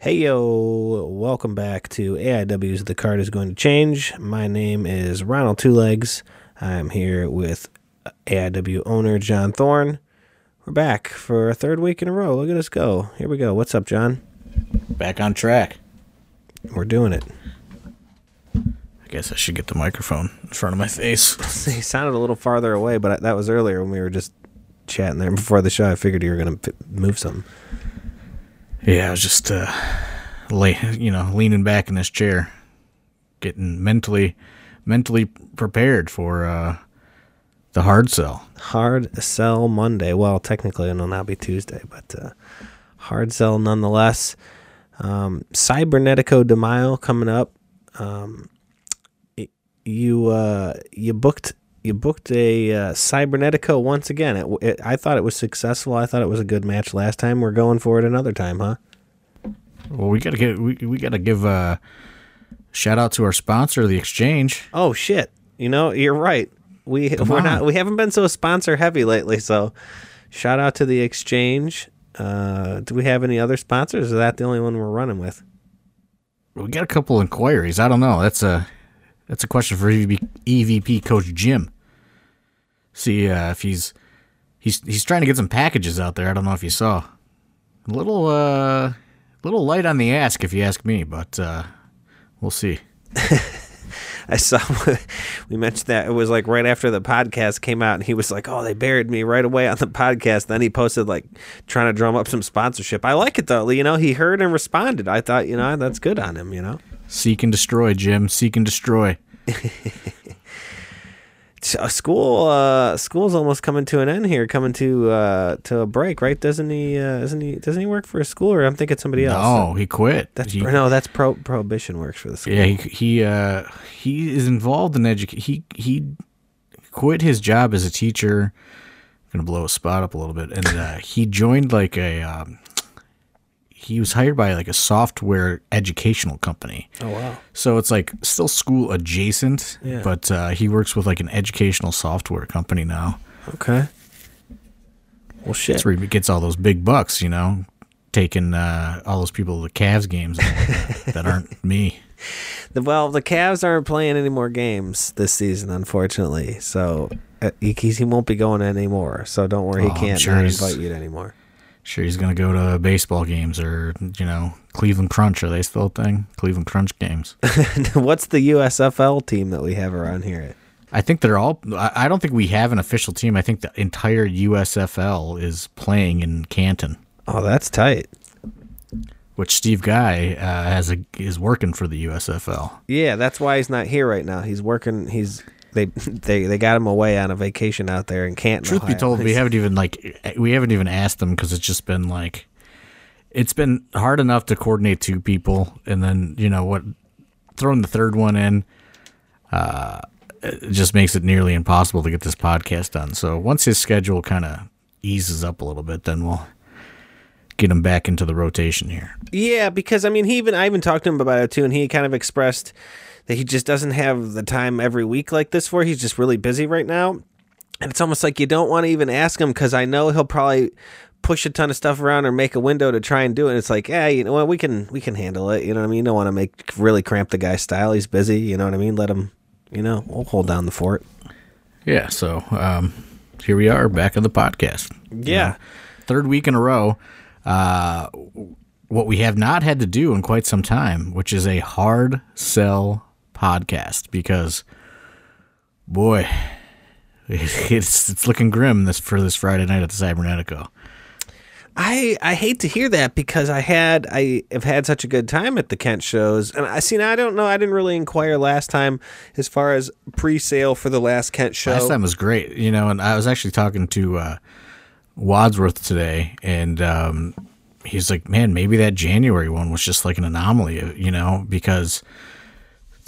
Hey yo, welcome back to AIW's The Card is Going to Change. My name is Ronald Two Legs. I'm here with AIW owner John Thorne. We're back for a third week in a row. Look at us go. Here we go. What's up, John? Back on track. We're doing it. I guess I should get the microphone in front of my face. he sounded a little farther away, but that was earlier when we were just chatting there before the show. I figured you were going to move something. Yeah, I was just uh, lay, you know, leaning back in this chair, getting mentally, mentally prepared for uh, the hard sell. Hard sell Monday. Well, technically it'll now be Tuesday, but uh, hard sell nonetheless. Um, Cibernetico de Mayo coming up. Um, you uh, you booked you booked a uh, Cibernetico once again. It, it, I thought it was successful. I thought it was a good match last time. We're going for it another time, huh? Well, we gotta get we we gotta give a uh, shout out to our sponsor, the Exchange. Oh shit! You know you're right. We Come we're on. not we haven't been so sponsor heavy lately. So shout out to the Exchange. Uh, do we have any other sponsors? Is that the only one we're running with? We got a couple inquiries. I don't know. That's a that's a question for EVP coach Jim. See uh, if he's he's he's trying to get some packages out there. I don't know if you saw. A little uh little light on the ask if you ask me, but uh we'll see. I saw we mentioned that it was like right after the podcast came out, and he was like, "Oh, they buried me right away on the podcast." Then he posted like trying to drum up some sponsorship. I like it though. You know, he heard and responded. I thought, you know, that's good on him. You know. Seek and destroy, Jim. Seek and destroy. school uh school's almost coming to an end here coming to uh to a break right? Doesn't he uh isn't he doesn't he work for a school or i'm thinking somebody else? No he quit. That's he, no that's pro prohibition works for the school. Yeah he he uh he is involved in education he he quit his job as a teacher. Gonna blow a spot up a little bit. And uh he joined like a um he was hired by like a software educational company. Oh wow! So it's like still school adjacent, yeah. but uh, he works with like an educational software company now. Okay. Well, shit. That's where he gets all those big bucks, you know, taking uh, all those people to the Cavs games that aren't me. Well, the Cavs aren't playing any more games this season, unfortunately. So uh, he, he won't be going anymore. So don't worry, he oh, can't sure invite you anymore. Sure, he's gonna go to baseball games or you know Cleveland Crunch. Are they still a thing? Cleveland Crunch games. What's the USFL team that we have around here? I think they're all. I don't think we have an official team. I think the entire USFL is playing in Canton. Oh, that's tight. Which Steve Guy uh, has a is working for the USFL. Yeah, that's why he's not here right now. He's working. He's they they they got him away on a vacation out there in Canton. Truth Ohio. be told, we haven't even like we haven't even asked them because it's just been like it's been hard enough to coordinate two people, and then you know what, throwing the third one in, uh, it just makes it nearly impossible to get this podcast done. So once his schedule kind of eases up a little bit, then we'll get him back into the rotation here. Yeah, because I mean, he even I even talked to him about it too, and he kind of expressed that he just doesn't have the time every week like this for. He's just really busy right now. And it's almost like you don't want to even ask him because I know he'll probably push a ton of stuff around or make a window to try and do it. And it's like, yeah, you know what, we can we can handle it. You know what I mean? You don't want to make really cramp the guy's style. He's busy. You know what I mean? Let him. You know, we'll hold down the fort. Yeah. So um, here we are, back of the podcast. Yeah. third week in a row. Uh, what we have not had to do in quite some time, which is a hard sell podcast because boy, it's it's looking grim this for this Friday night at the Cibernetico. I I hate to hear that because I had I have had such a good time at the Kent shows, and I see. Now I don't know. I didn't really inquire last time as far as pre-sale for the last Kent show. Last time was great, you know. And I was actually talking to uh, Wadsworth today, and um, he's like, "Man, maybe that January one was just like an anomaly, you know, because."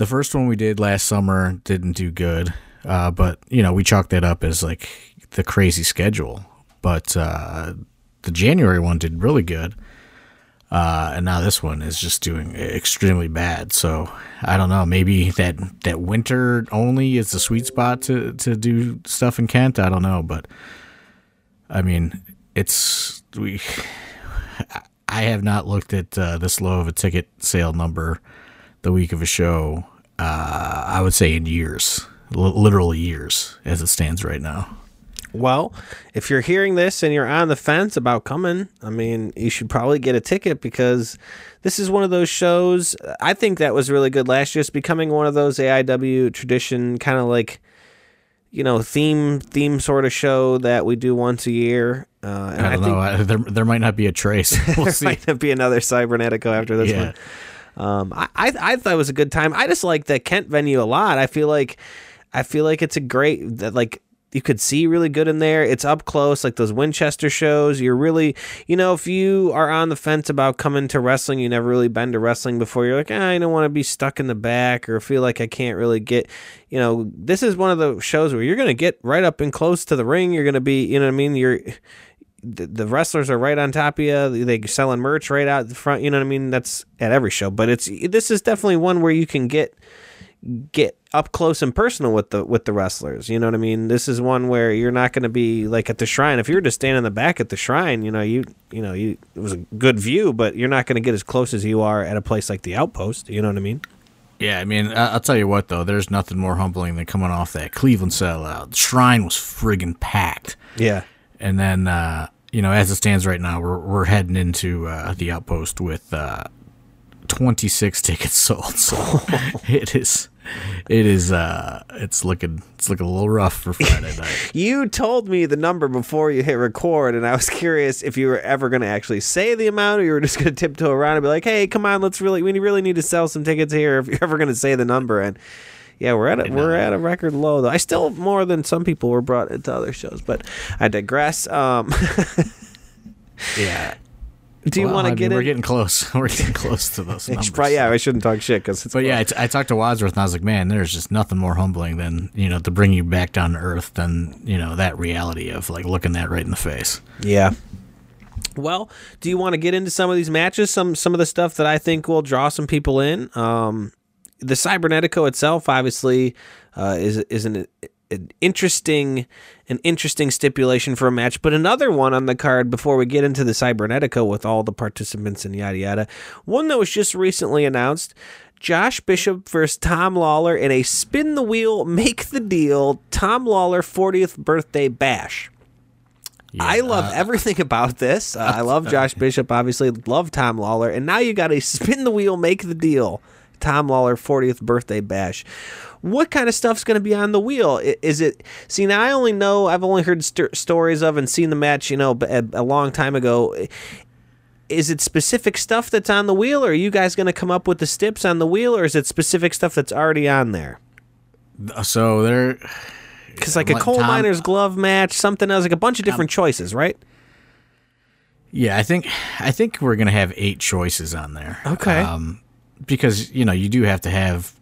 The first one we did last summer didn't do good, uh, but you know we chalked that up as like the crazy schedule. But uh, the January one did really good, uh, and now this one is just doing extremely bad. So I don't know. Maybe that that winter only is the sweet spot to to do stuff in Kent. I don't know, but I mean, it's we. I have not looked at uh, this low of a ticket sale number the week of a show. Uh, I would say in years, L- literally years, as it stands right now. Well, if you're hearing this and you're on the fence about coming, I mean, you should probably get a ticket because this is one of those shows. I think that was really good last year. It's becoming one of those AIW tradition, kind of like, you know, theme theme sort of show that we do once a year. Uh, and I don't think know. I, there, there might not be a trace. We'll there see. might be another Cibernetico after this Yeah. one. Um, I, I I thought it was a good time. I just like the Kent venue a lot. I feel like I feel like it's a great that like you could see really good in there. It's up close, like those Winchester shows. You're really, you know, if you are on the fence about coming to wrestling, you never really been to wrestling before. You're like, ah, I don't want to be stuck in the back or feel like I can't really get, you know, this is one of the shows where you're gonna get right up and close to the ring. You're gonna be, you know what I mean. You're the, the wrestlers are right on top of you. They selling merch right out the front. You know what I mean? That's at every show, but it's this is definitely one where you can get get up close and personal with the with the wrestlers. You know what I mean? This is one where you're not going to be like at the shrine. If you're just standing in the back at the shrine, you know you you know you it was a good view, but you're not going to get as close as you are at a place like the Outpost. You know what I mean? Yeah, I mean, I'll tell you what though. There's nothing more humbling than coming off that Cleveland sellout. The shrine was friggin' packed. Yeah. And then, uh, you know, as it stands right now, we're we're heading into uh, the outpost with uh, 26 tickets sold. So it is, it is, uh, it's looking, it's looking a little rough for Friday night. You told me the number before you hit record, and I was curious if you were ever going to actually say the amount, or you were just going to tiptoe around and be like, "Hey, come on, let's really, we really need to sell some tickets here." If you're ever going to say the number, and yeah, we're at a, we're at a record low though. I still more than some people were brought into other shows, but I digress. Um, yeah. do you Well, want I to mean, get We're in? getting close. We're getting close to those numbers. Probably- yeah, I shouldn't talk shit because it's. But yeah, I talked to Wadsworth and I was like, man, there's just nothing more humbling than, you know, to bring you back down to earth than, you know, that reality of like looking that right in the face. Yeah. Well, do you want to get into some of these matches? Some some of the stuff that I think will draw some people in. Um, the Cibernetico itself, obviously, uh, is is an, an interesting an interesting stipulation for a match. But another one on the card before we get into the Cibernetico with all the participants and yada yada. One that was just recently announced. Josh Bishop versus Tom Lawler in a spin the wheel, make the deal, Tom Lawler 40th birthday bash. I love everything about this. Uh, I love Josh Bishop, obviously. Love Tom Lawler. And now you got a spin the wheel, make the deal. Tom Lawler 40th birthday bash. What kind of stuff's going to be on the wheel? Is it. See, now I only know, I've only heard st- stories of and seen the match, you know, a long time ago. Is it specific stuff that's on the wheel, or are you guys going to come up with the stips on the wheel, or is it specific stuff that's already on there? So there, Because, like, a coal Tom- miner's glove match, something else, like a bunch of different choices, right? yeah, I think, I think we're going to have eight choices on there. Okay. Um, because, you know, you do have to have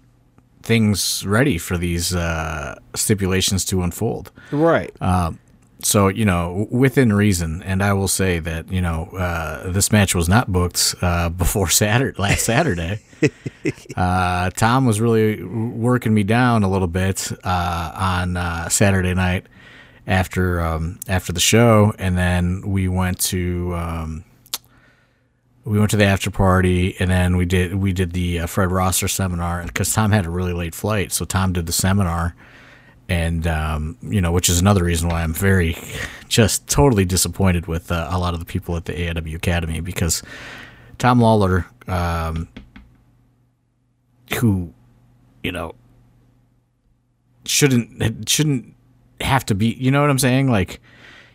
things ready for these uh, stipulations to unfold. Right. so you know within reason and i will say that you know uh, this match was not booked uh, before saturday last saturday uh, tom was really working me down a little bit uh, on uh, saturday night after um, after the show and then we went to um, we went to the after party and then we did we did the uh, fred rosser seminar because tom had a really late flight so tom did the seminar and um, you know, which is another reason why I'm very, just totally disappointed with uh, a lot of the people at the AIW Academy because Tom Lawler, um, who, you know, shouldn't shouldn't have to be, you know what I'm saying? Like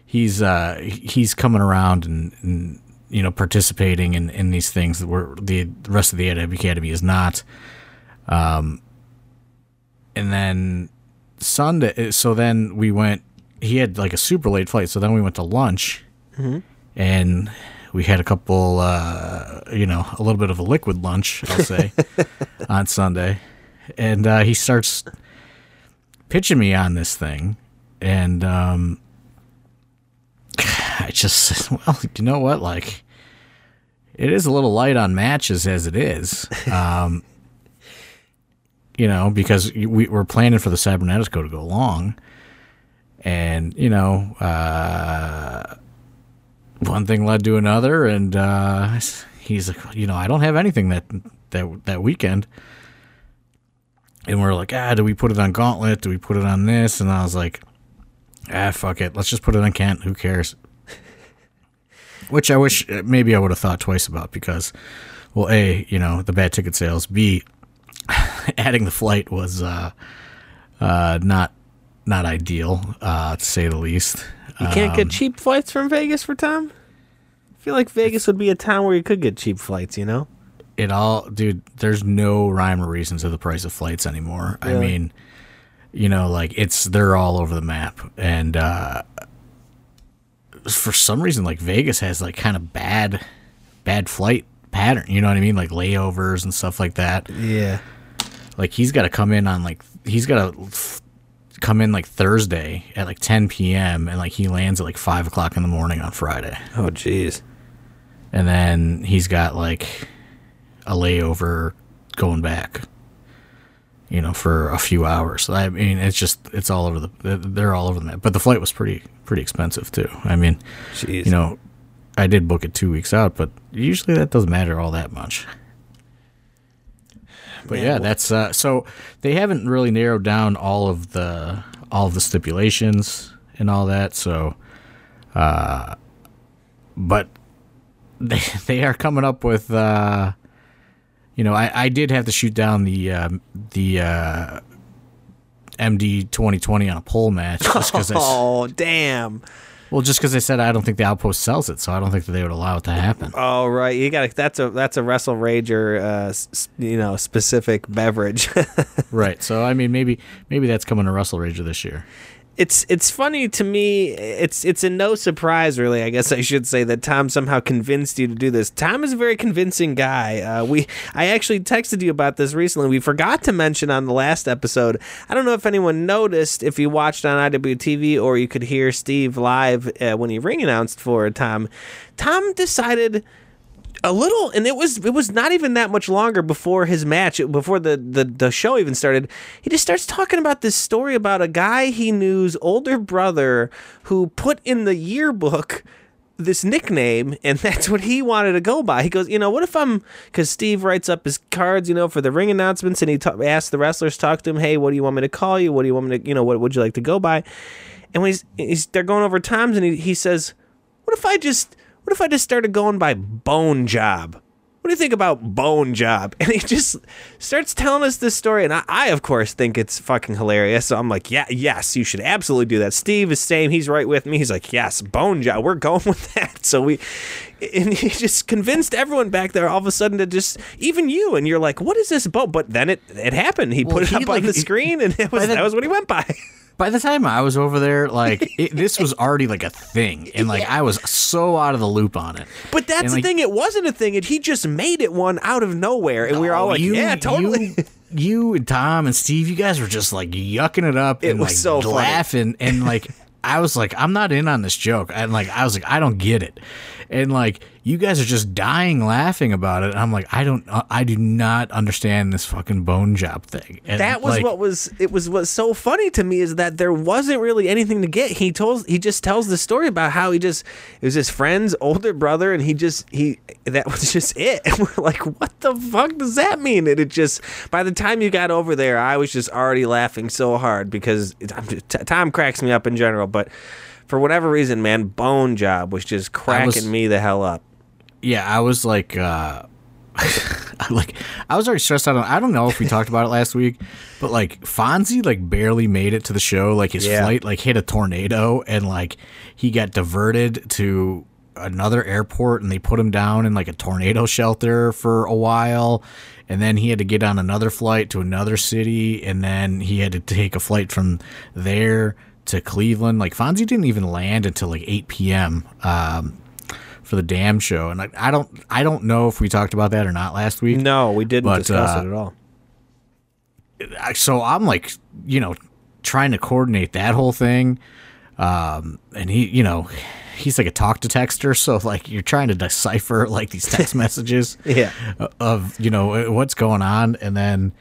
he's uh, he's coming around and, and you know participating in, in these things that were the rest of the Academy is not. Um, and then Sunday. So then we went. He had like a super late flight. So then we went to lunch, and we had a couple. Uh, you know, a little bit of a liquid lunch, I'll say, on Sunday, and uh, he starts pitching me on this thing, and um, I just said, well, you know what, like. It is a little light on matches as it is. Um, you know, because we were planning for the Cibernetico to go long, and you know, uh, one thing led to another, and uh, he's like, you know, I don't have anything that that that weekend. And we're like, ah, do we put it on Gauntlet? Do we put it on this? And I was like, ah, fuck it. Let's just put it on Kent. Who cares? Which I wish uh, maybe I would have thought twice about because, well, A, you know, the bad ticket sales. B, adding the flight was uh, uh, not not ideal, uh, to say the least. You can't get cheap flights from Vegas for Tom? I feel like Vegas would be a town where you could get cheap flights, you know? it all dude there's no rhyme or reason to the price of flights anymore i mean you know like it's they're all over the map. And uh for some reason like vegas has like kind of bad bad flight pattern you know what i mean? Like layovers and stuff like that. Yeah. like he's got to come in on like he's got to come in like thursday at like 10 p.m and like he lands at like 5 o'clock in the morning on friday. Oh, jeez. and then he's got like a layover going back you know for a few hours. I mean it's just it's all over the they're all over the map. But the flight was pretty pretty expensive too. I mean Jeez. you know i did book it two weeks out but usually that doesn't matter all that much. But Man, yeah that's uh so they haven't really narrowed down all of the all of the stipulations and all that so uh but they they are coming up with uh you know I, I did have to shoot down the um, the uh MD 2020 on a pole match just because I Oh, damn. well just because they said I don't think the outpost sells it so I don't think that they would allow it to happen Oh, right. You got that's a that's a Wrestle Rager uh s- you know, specific beverage. right so I mean maybe maybe that's coming to Wrestle Rager this year it's it's funny to me. It's it's a no surprise, really. I guess I should say that Tom somehow convinced you to do this. Tom is a very convincing guy. Uh, we I actually texted you about this recently. We forgot to mention on the last episode. I don't know if anyone noticed if you watched on IWTV or you could hear Steve live uh, when he ring announced for Tom. Tom decided a little and it was it was not even that much longer before his match before the, the the show even started. He just starts talking about this story about a guy he knew's older brother who put in the yearbook this nickname and that's what he wanted to go by. He goes you know what if i'm because steve writes up his cards you know for the ring announcements and he ta- asks the wrestlers talk to him hey what do you want me to call you? What do you want me to you know what would you like to go by? And when he's, he's they're going over times and he, he says what if I just what if I just started going by Bone Job? What do you think about Bone Job? And he just starts telling us this story, and I, I of course think it's fucking hilarious. So I'm like, yeah, yes, you should absolutely do that. Steve is saying he's right with me. He's like, yes, Bone Job, we're going with that. So we, and he just convinced everyone back there all of a sudden to just even you, and you're like, what is this bone? But then it it happened. He Well, put it he, up like, on the screen, and it was that was what he went by. by the time I was over there, like it, this was already like a thing, and like I was so out of the loop on it. But that's And, the like, thing; it wasn't a thing. It, he just made it one out of nowhere, and we were all like, you- "Yeah, totally." You, you and Tom and Steve, you guys were just like yucking it up It and was like so funny. laughing and like I was like, I'm not in on this joke. And like I was like, I don't get it. And like you guys are just dying laughing about it. And I'm like, I don't, uh, I do not understand this fucking bone job thing. And that was like, what was it was what's so funny to me is that there wasn't really anything to get. He told he just tells the story about how he just it was his friend's older brother and he just he that was just it. And we're like, what the fuck does that mean? And it just by the time you got over there, I was just already laughing so hard because it, T- Tom cracks me up in general, but for whatever reason, man, Bone Job was just cracking was- me the hell up. yeah, I was like, uh, like I was already stressed out. On, I don't know if we talked about it last week, but like Fonzie like barely made it to the show. Like his Yeah. flight like hit a tornado and like he got diverted to another airport and they put him down in like a tornado shelter for a while. And then he had to get on another flight to another city, and then he had to take a flight from there to Cleveland. Like Fonzie didn't even land until like 8 p.m. Um, for the damn show. And I, I don't I don't know if we talked about that or not last week. No, we didn't But, discuss uh, it at all. I- So I'm like, you know, trying to coordinate that whole thing. Um, and he, you know, he's like a talk to texter, so like you're trying to decipher like these text messages Yeah. of you know what's going on, and then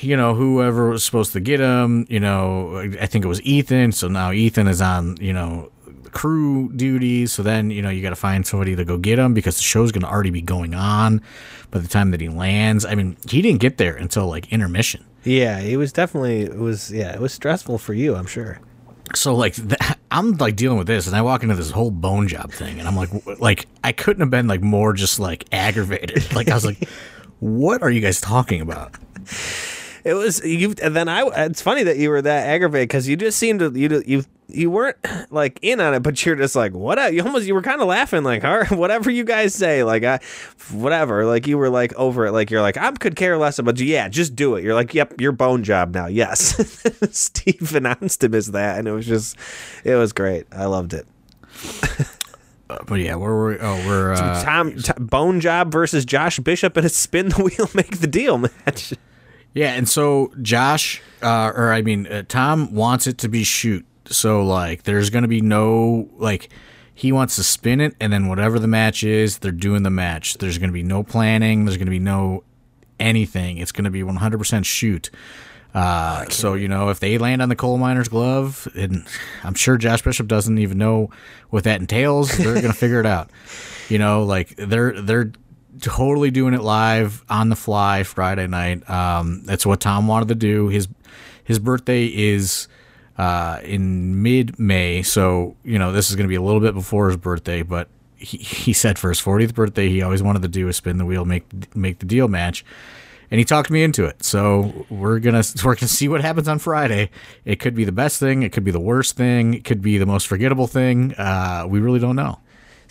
you know whoever was supposed to get him, you know, I think it was Ethan. So now Ethan is on, you know, crew duties. So then, you know, you got to find somebody to go get him because the show's going to already be going on by the time that he lands. I mean, he didn't get there until like intermission. Yeah, it was definitely it was yeah, it was stressful for you, I'm sure. So like I'm like dealing with this, and I walk into this whole bone job thing, and I'm like, w- like I couldn't have been like more just like aggravated. Like I was like, what are you guys talking about? It was you. And then I. It's funny that you were that aggravated because you just seemed to you you you weren't like in on it, but you're just like what? You almost you were kind of laughing like, all right, whatever you guys say, like I, whatever. Like you were like over it, like you're like I could care less about you. Yeah, just do it. You're like, yep, your bone job now. Yes, Steve announced him as that, and it was just, it was great. I loved it. Uh, but yeah, where were we? Oh, we're uh, Tom t- Bone Job versus Josh Bishop in a spin the wheel make the deal match. Yeah, and so Josh, uh, or I mean, uh, Tom wants it to be shoot. So like, there's gonna be no like. He wants to spin it, and then whatever the match is, they're doing the match. There's going to be no planning. There's going to be no anything. It's going to be 100% shoot. Uh, so you know, if they land on the coal miner's glove, and I'm sure Josh Bishop doesn't even know what that entails, they're going to figure it out. You know, like they're they're totally doing it live on the fly Friday night. Um, that's what Tom wanted to do. His his birthday is uh, in mid May, so you know this is going to be a little bit before his birthday. But he, he said for his 40th birthday, he always wanted to do a spin the wheel, make make the deal match, and he talked me into it. So we're gonna we're gonna see what happens on Friday. It could be the best thing, it could be the worst thing, it could be the most forgettable thing. Uh, we really don't know.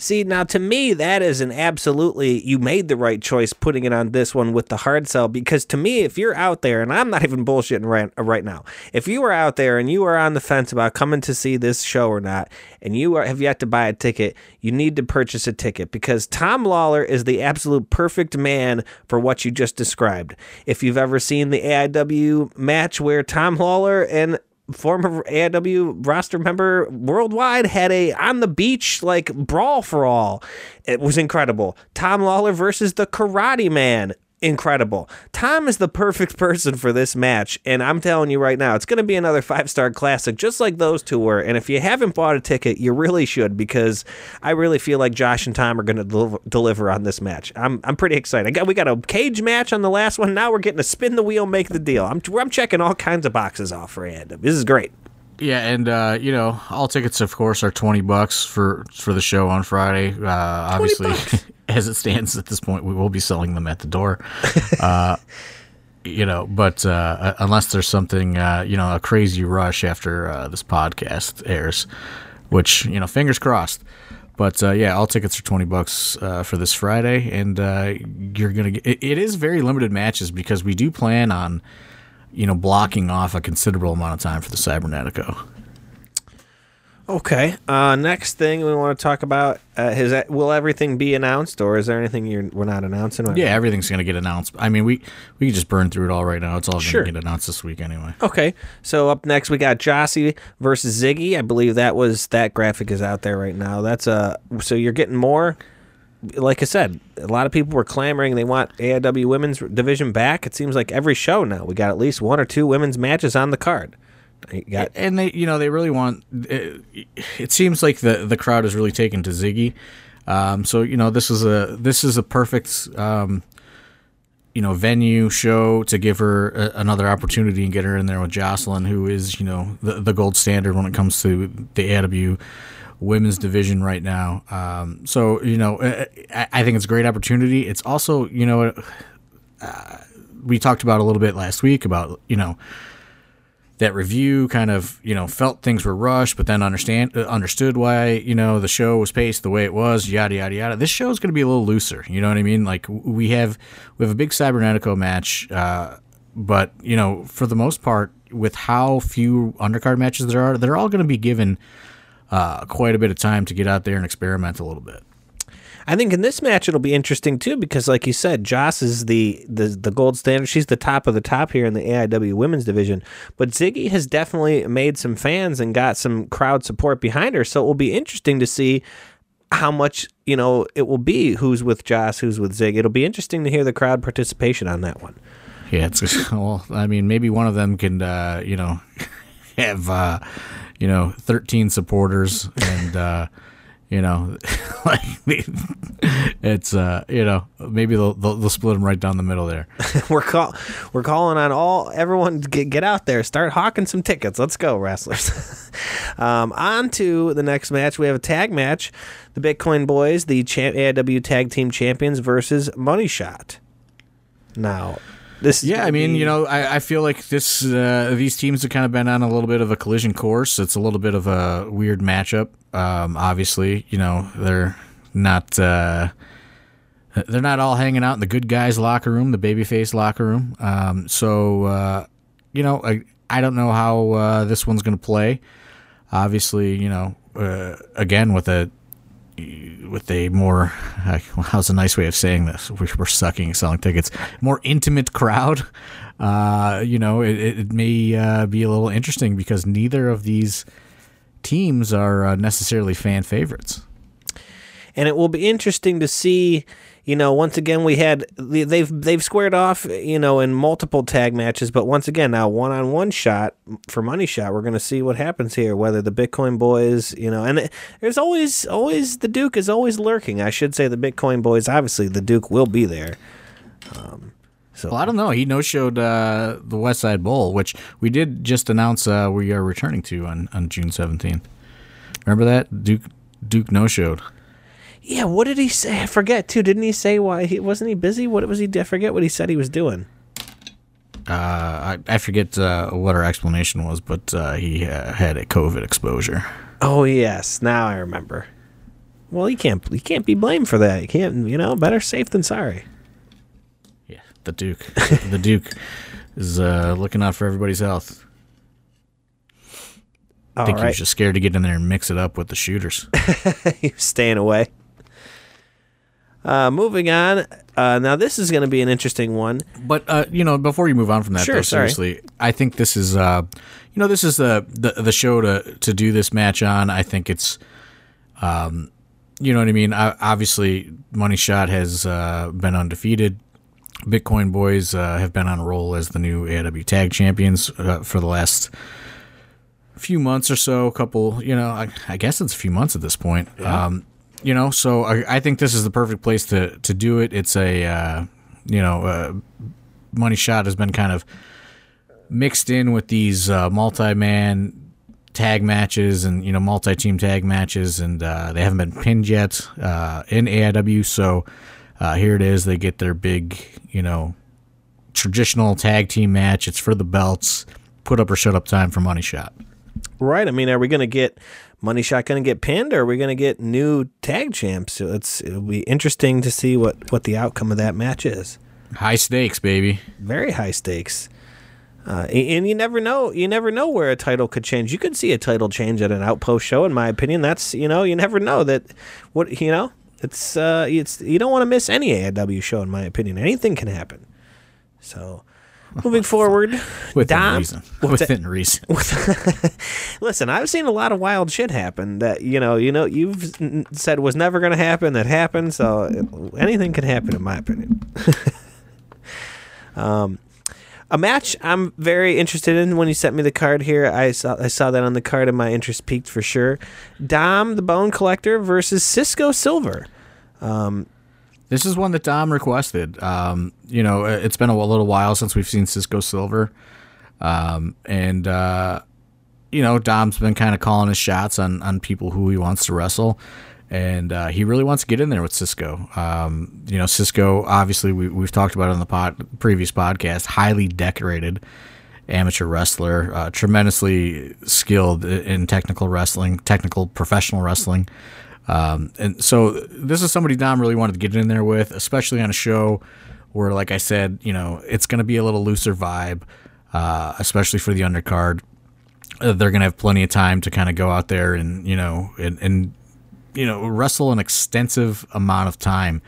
See, now to me, that is an absolutely, you made the right choice putting it on this one with the hard sell. Because to me, if you're out there, and I'm not even bullshitting right, right now, if you are out there and you are on the fence about coming to see this show or not, and you are, have yet to buy a ticket, you need to purchase a ticket because Tom Lawler is the absolute perfect man for what you just described. If you've ever seen the AIW match where Tom Lawler and former AIW roster member worldwide had a on the beach like brawl for all. It was incredible. Tom Lawler versus the Karate Man. Incredible. Tom is the perfect person for this match, and I'm telling you right now, it's going to be another five star classic, just like those two were. And if you haven't bought a ticket, you really should, because I really feel like Josh and Tom are going to del- deliver on this match. I'm I'm pretty excited. Got, we got a cage match on the last one. Now we're getting to spin the wheel, make the deal. I'm I'm checking all kinds of boxes off for Adam. This is great. Yeah, and uh, you know, all tickets, of course, are twenty bucks for for the show on Friday. Uh, obviously, as it stands at this point, we will be selling them at the door. uh, you know, but uh, unless there's something, uh, you know, a crazy rush after uh, this podcast airs, which you know, fingers crossed. But uh, yeah, all tickets are twenty bucks uh, for this Friday, and uh, you're gonna. Get, it, it is very limited matches because we do plan on, you know, blocking off a considerable amount of time for the Cibernetico. Okay. Uh, next thing we want to talk about uh, is that, will everything be announced, or is there anything you're we're not announcing? Yeah, everything's gonna get announced. I mean, we we can just burn through it all right now. It's all Sure. gonna get announced this week anyway. Okay. So up next we got Jossie versus Ziggy. I believe that was that graphic is out there right now. That's uh so you're getting more. Like I said, a lot of people were clamoring they want AIW women's division back. It seems like every show now we got at least one or two women's matches on the card. Got and they you know they really want it, it seems like the the crowd is really taken to Ziggy um, so you know this is a this is a perfect um, you know venue show to give her a, another opportunity and get her in there with Jocelyn who is you know the, the gold standard when it comes to the AW women's division right now um, so you know I, I think it's a great opportunity it's also you know uh, we talked about a little bit last week about you know that review kind of you know felt things were rushed, but then understand uh, understood why you know the show was paced the way it was. Yada yada yada. This show is going to be a little looser. You know what I mean? Like we have we have a big Cibernetico match, uh, but you know for the most part, with how few undercard matches there are, they're all going to be given uh, quite a bit of time to get out there and experiment a little bit. I think in this match it'll be interesting too because, like you said, Joss is the, the the gold standard. She's the top of the top here in the AIW women's division. But Ziggy has definitely made some fans and got some crowd support behind her. So it will be interesting to see how much you know it will be. Who's with Joss? Who's with Zig? It'll be interesting to hear the crowd participation on that one. Yeah, it's well. I mean, maybe one of them can, uh, you know, have uh, you know, 13 supporters and, uh, you know, like it's uh, you know, maybe they'll, they'll, they'll split them right down the middle there. we're call we're calling on all everyone get get out there, start hawking some tickets. Let's go, wrestlers. um, on to the next match. We have a tag match: the Bitcoin Boys, the champ- AIW Tag Team Champions, versus Money Shot. Now, this Yeah, I mean, be- you know, I, I feel like this uh, these teams have kind of been on a little bit of a collision course. It's a little bit of a weird matchup. Um, obviously, you know, they're not uh, they're not all hanging out in the good guys locker room, the babyface locker room. Um, so uh, you know, I I don't know how uh, this one's going to play. Obviously, you know, uh, again with a with a more uh, how's a nice way of saying this? We're, sucking selling tickets. More intimate crowd. Uh, you know it, it it may uh, be a little interesting because neither of these teams are uh, necessarily fan favorites. And it will be interesting to see. You know, once again, we had they've they've squared off. You know, in multiple tag matches, but once again, now one on one shot for money shot. We're to see what happens here. Whether the Bitcoin boys, you know, and it, there's always always the Duke is always lurking. I should say the Bitcoin boys. Obviously, the Duke will be there. so, well i don't know he no-showed uh, the west side bowl which we did just announce uh, we are returning to on, on june 17th remember that duke duke no-showed Yeah, what did he say? I forget too. Didn't he say why he wasn't he busy? What was he? I forget what he said he was doing. uh, I, I forget uh, what our explanation was but uh, he uh, had a covid exposure Oh yes, now I remember. Well, he can't. He can't be blamed for that. He can't. You know, better safe than sorry. Yeah, the Duke. the Duke is uh, looking out for everybody's health. I think he was just scared to get in there and mix it up with the shooters. he was staying away. Uh, moving on. Uh, now this is going to be an interesting one. but uh, you know, before you move on from that, Sure, though, sorry. seriously, I think this is, uh, you know, this is the, the the show to to do this match on. I think it's, um, you know what I mean. I, obviously, Money Shot has uh, been undefeated. Bitcoin Boys uh, have been on a roll as the new AW Tag Champions uh, for the last few months or so. A couple, you know, I, I guess it's a few months at this point. Um, you know, so I, I think this is the perfect place to to do it. It's a, uh, you know, uh, Money Shot has been kind of mixed in with these uh, multi-man tag matches and you know multi-team tag matches, and uh, they haven't been pinned yet uh, in AIW. So uh, here it is. They get their big, you know, traditional tag team match. It's for the belts. Put up or shut up time for Money Shot. Right. I mean, are we going to get Money Shot going to get pinned, or are we going to get new tag champs? It's it'll be interesting to see what what the outcome of that match is. High stakes, baby. Very high stakes. Uh, and you never know. You never know where a title could change. You could see a title change at an outpost show. In my opinion, that's you know you never know that. What you know, it's uh, it's you don't want to miss any AIW show. In my opinion, anything can happen. So, moving forward, Within Dom- reason. Within reason. Listen, I've seen a lot of wild shit happen that you know, you know, you've said was never going to happen that happened. So uh, anything can happen, in my opinion. um, a match I'm very interested in. When you sent me the card here, I saw I saw that on the card, and my interest peaked for sure. Dom the Bone Collector versus Cisco Silver. This is one that Dom requested. Um, you know, uh, it's been a little while since we've seen Cisco Silver. Um, and, uh, you know, Dom's been kind of calling his shots on, on people who he wants to wrestle. And uh, he really wants to get in there with Cisco. Um, you know, Cisco, obviously, we, we've talked about on the pod, previous podcast, highly decorated amateur wrestler, uh, tremendously skilled in technical wrestling, technical professional wrestling. Um, and so this is somebody Dom really wanted to get in there with, especially on a show where, like I said, you know, it's going to be a little looser vibe, uh, especially for the undercard. Uh, they're going to have plenty of time to kind of go out there and, you know, and, and, you know, wrestle an extensive amount of time.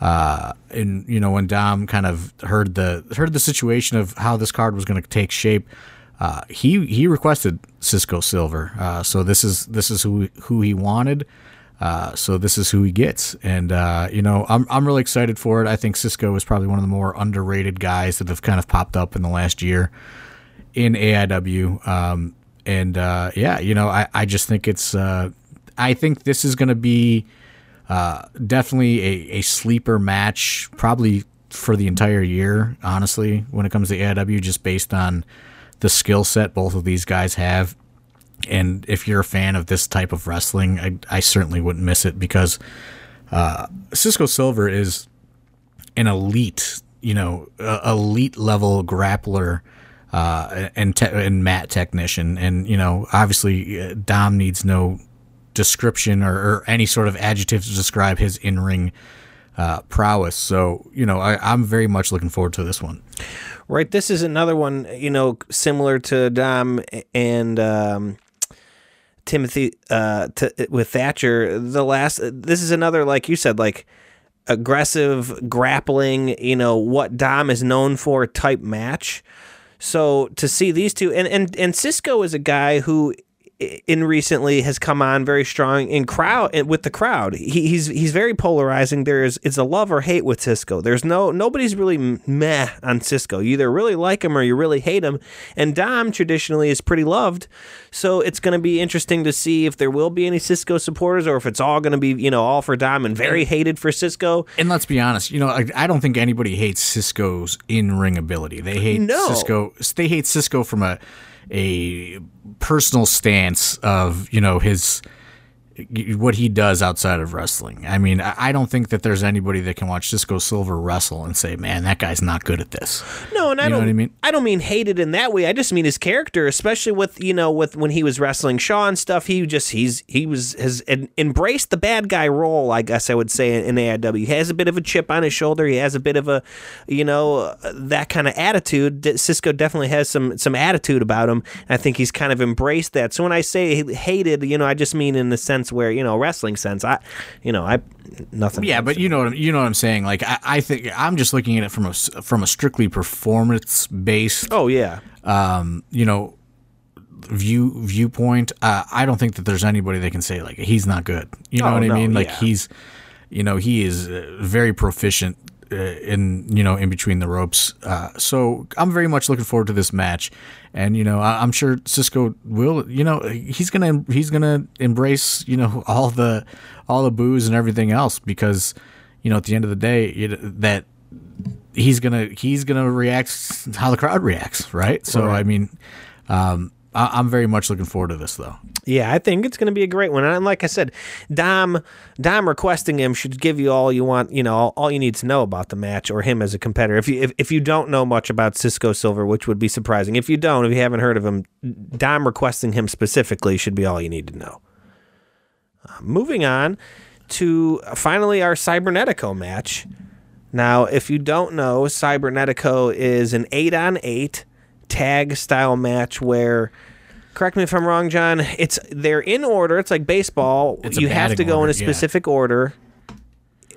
Uh, and you know, when Dom kind of heard the heard the situation of how this card was going to take shape, uh, he he requested Cisco Silver. Uh, so this is this is who who he wanted. Uh, so this is who he gets, and uh, you know I'm I'm really excited for it. I think Cisco is probably one of the more underrated guys that have kind of popped up in the last year in AIW. Um, and uh, yeah, you know, I, I just think it's uh, I think this is going to be uh, definitely a, a sleeper match, probably for the entire year. Honestly, when it comes to AIW, just based on the skill set both of these guys have. And if you're a fan of this type of wrestling, I, I certainly wouldn't miss it because uh, Cisco Silver is an elite, you know, uh, elite level grappler uh, and te- and mat technician, and you know, obviously uh, Dom needs no description or, or, any sort of adjective to describe his in ring uh, prowess. So you know, I, I'm very much looking forward to this one. Right, this is another one, you know, similar to Dom and. Um Timothy uh, t- with Thatcher. The last, this is another like you said, like aggressive grappling. You know what Dom is known for type match. So to see these two, and and and Cisco is a guy who in recently has come on very strong in crowd with the crowd. He, he's he's very polarizing. There's it's a love or hate with Cisco. There's no nobody's really meh on Cisco. You either really like him or you really hate him. And Dom traditionally is pretty loved. So it's going to be interesting to see if there will be any Cisco supporters or if it's all going to be you know all for Dom and very hated for Cisco. And let's be honest, you know I, I don't think anybody hates Cisco's in ring ability. They hate no. Cisco. They hate Cisco from a a personal stance of you know his what he does outside of wrestling. I mean, I don't think that there's anybody that can watch Cisco Silver wrestle and say, "Man, that guy's not good at this." No, and I don't. I mean, I don't mean hated in that way. I just mean his character, especially with you know with when he was wrestling Shaw and stuff. He just he's he was has embraced the bad guy role. I guess I would say in AIW. He has a bit of a chip on his shoulder. He has a bit of a you know uh, that kind of attitude. Cisco definitely has some some attitude about him. I think he's kind of embraced that. So when I say hated, you know, I just mean in the sense sense where you know wrestling sense. I, you know, I nothing. Yeah, but you know what you know what I'm saying. Like I, I think I'm just looking at it from a from a strictly performance based. Oh yeah. Um, you know, view viewpoint. Uh, I don't think that there's anybody that can say like he's not good. You know oh, what I no, mean? Like yeah. he's, you know, he is uh, very proficient in you know in between the ropes. Uh, so I'm very much looking forward to this match, and you know I, am sure Cisco will. You know he's gonna he's gonna embrace you know all the all the boos and everything else because you know at the end of the day it, that he's gonna he's gonna react how the crowd reacts, right? So right. I mean. Um, I, am very much looking forward to this, though. Yeah, I think it's going to be a great one. And like I said, Dom, Dom requesting him should give you all you want, you know, all, you need to know about the match or him as a competitor. If you if, if you don't know much about Cisco Silver, which would be surprising, if you don't, if you haven't heard of him, Dom requesting him specifically should be all you need to know. Uh, moving on to finally our Cibernetico match. Now, if you don't know, Cibernetico is an eight on eight tag style match where correct me if I'm wrong, John. It's they're in order. It's like baseball. It's you have to go order, in a specific yeah. order.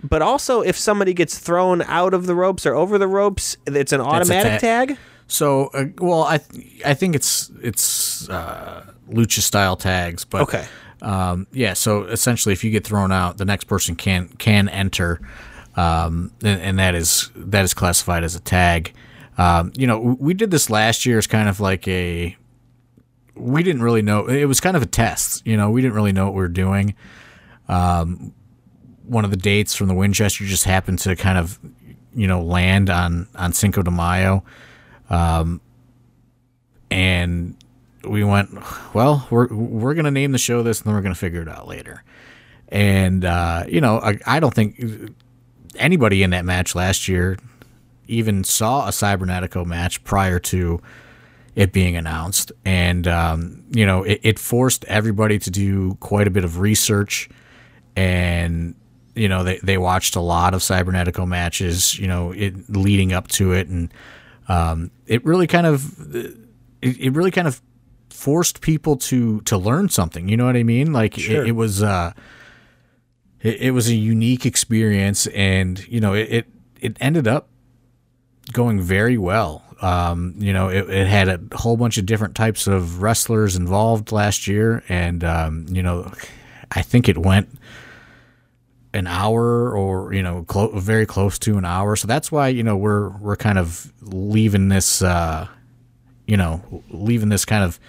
But also, if somebody gets thrown out of the ropes or over the ropes, it's an automatic ta- tag. So, uh, well, I th- I think it's it's uh, lucha style tags, but okay, um, yeah. So essentially, if you get thrown out, the next person can can enter, um, and, and that is that is classified as a tag. Um, you know, we did this last year as kind of like a. We didn't really know. It was kind of a test. You know, we didn't really know what we were doing. Um, one of the dates from the Winchester just happened to kind of, you know, land on on Cinco de Mayo, um, and we went, well, we're we're gonna name the show this, and then we're gonna figure it out later. And uh, you know, I, I don't think anybody in that match last year even saw a Cibernetico match prior to it being announced. And, um, you know, it, it, forced everybody to do quite a bit of research. And, you know, they, they watched a lot of Cibernetico matches, you know, it, leading up to it. And um, it really kind of, it, it, really kind of forced people to, to learn something. You know what I mean? Like sure. it, it, was, uh, it, it was a unique experience. And, you know, it, it ended up going very well. Um, you know, it, it, had a whole bunch of different types of wrestlers involved last year, and um, you know, I think it went an hour or you know, clo- very close to an hour. So that's why you know we're we're kind of leaving this, uh, you know, leaving this kind of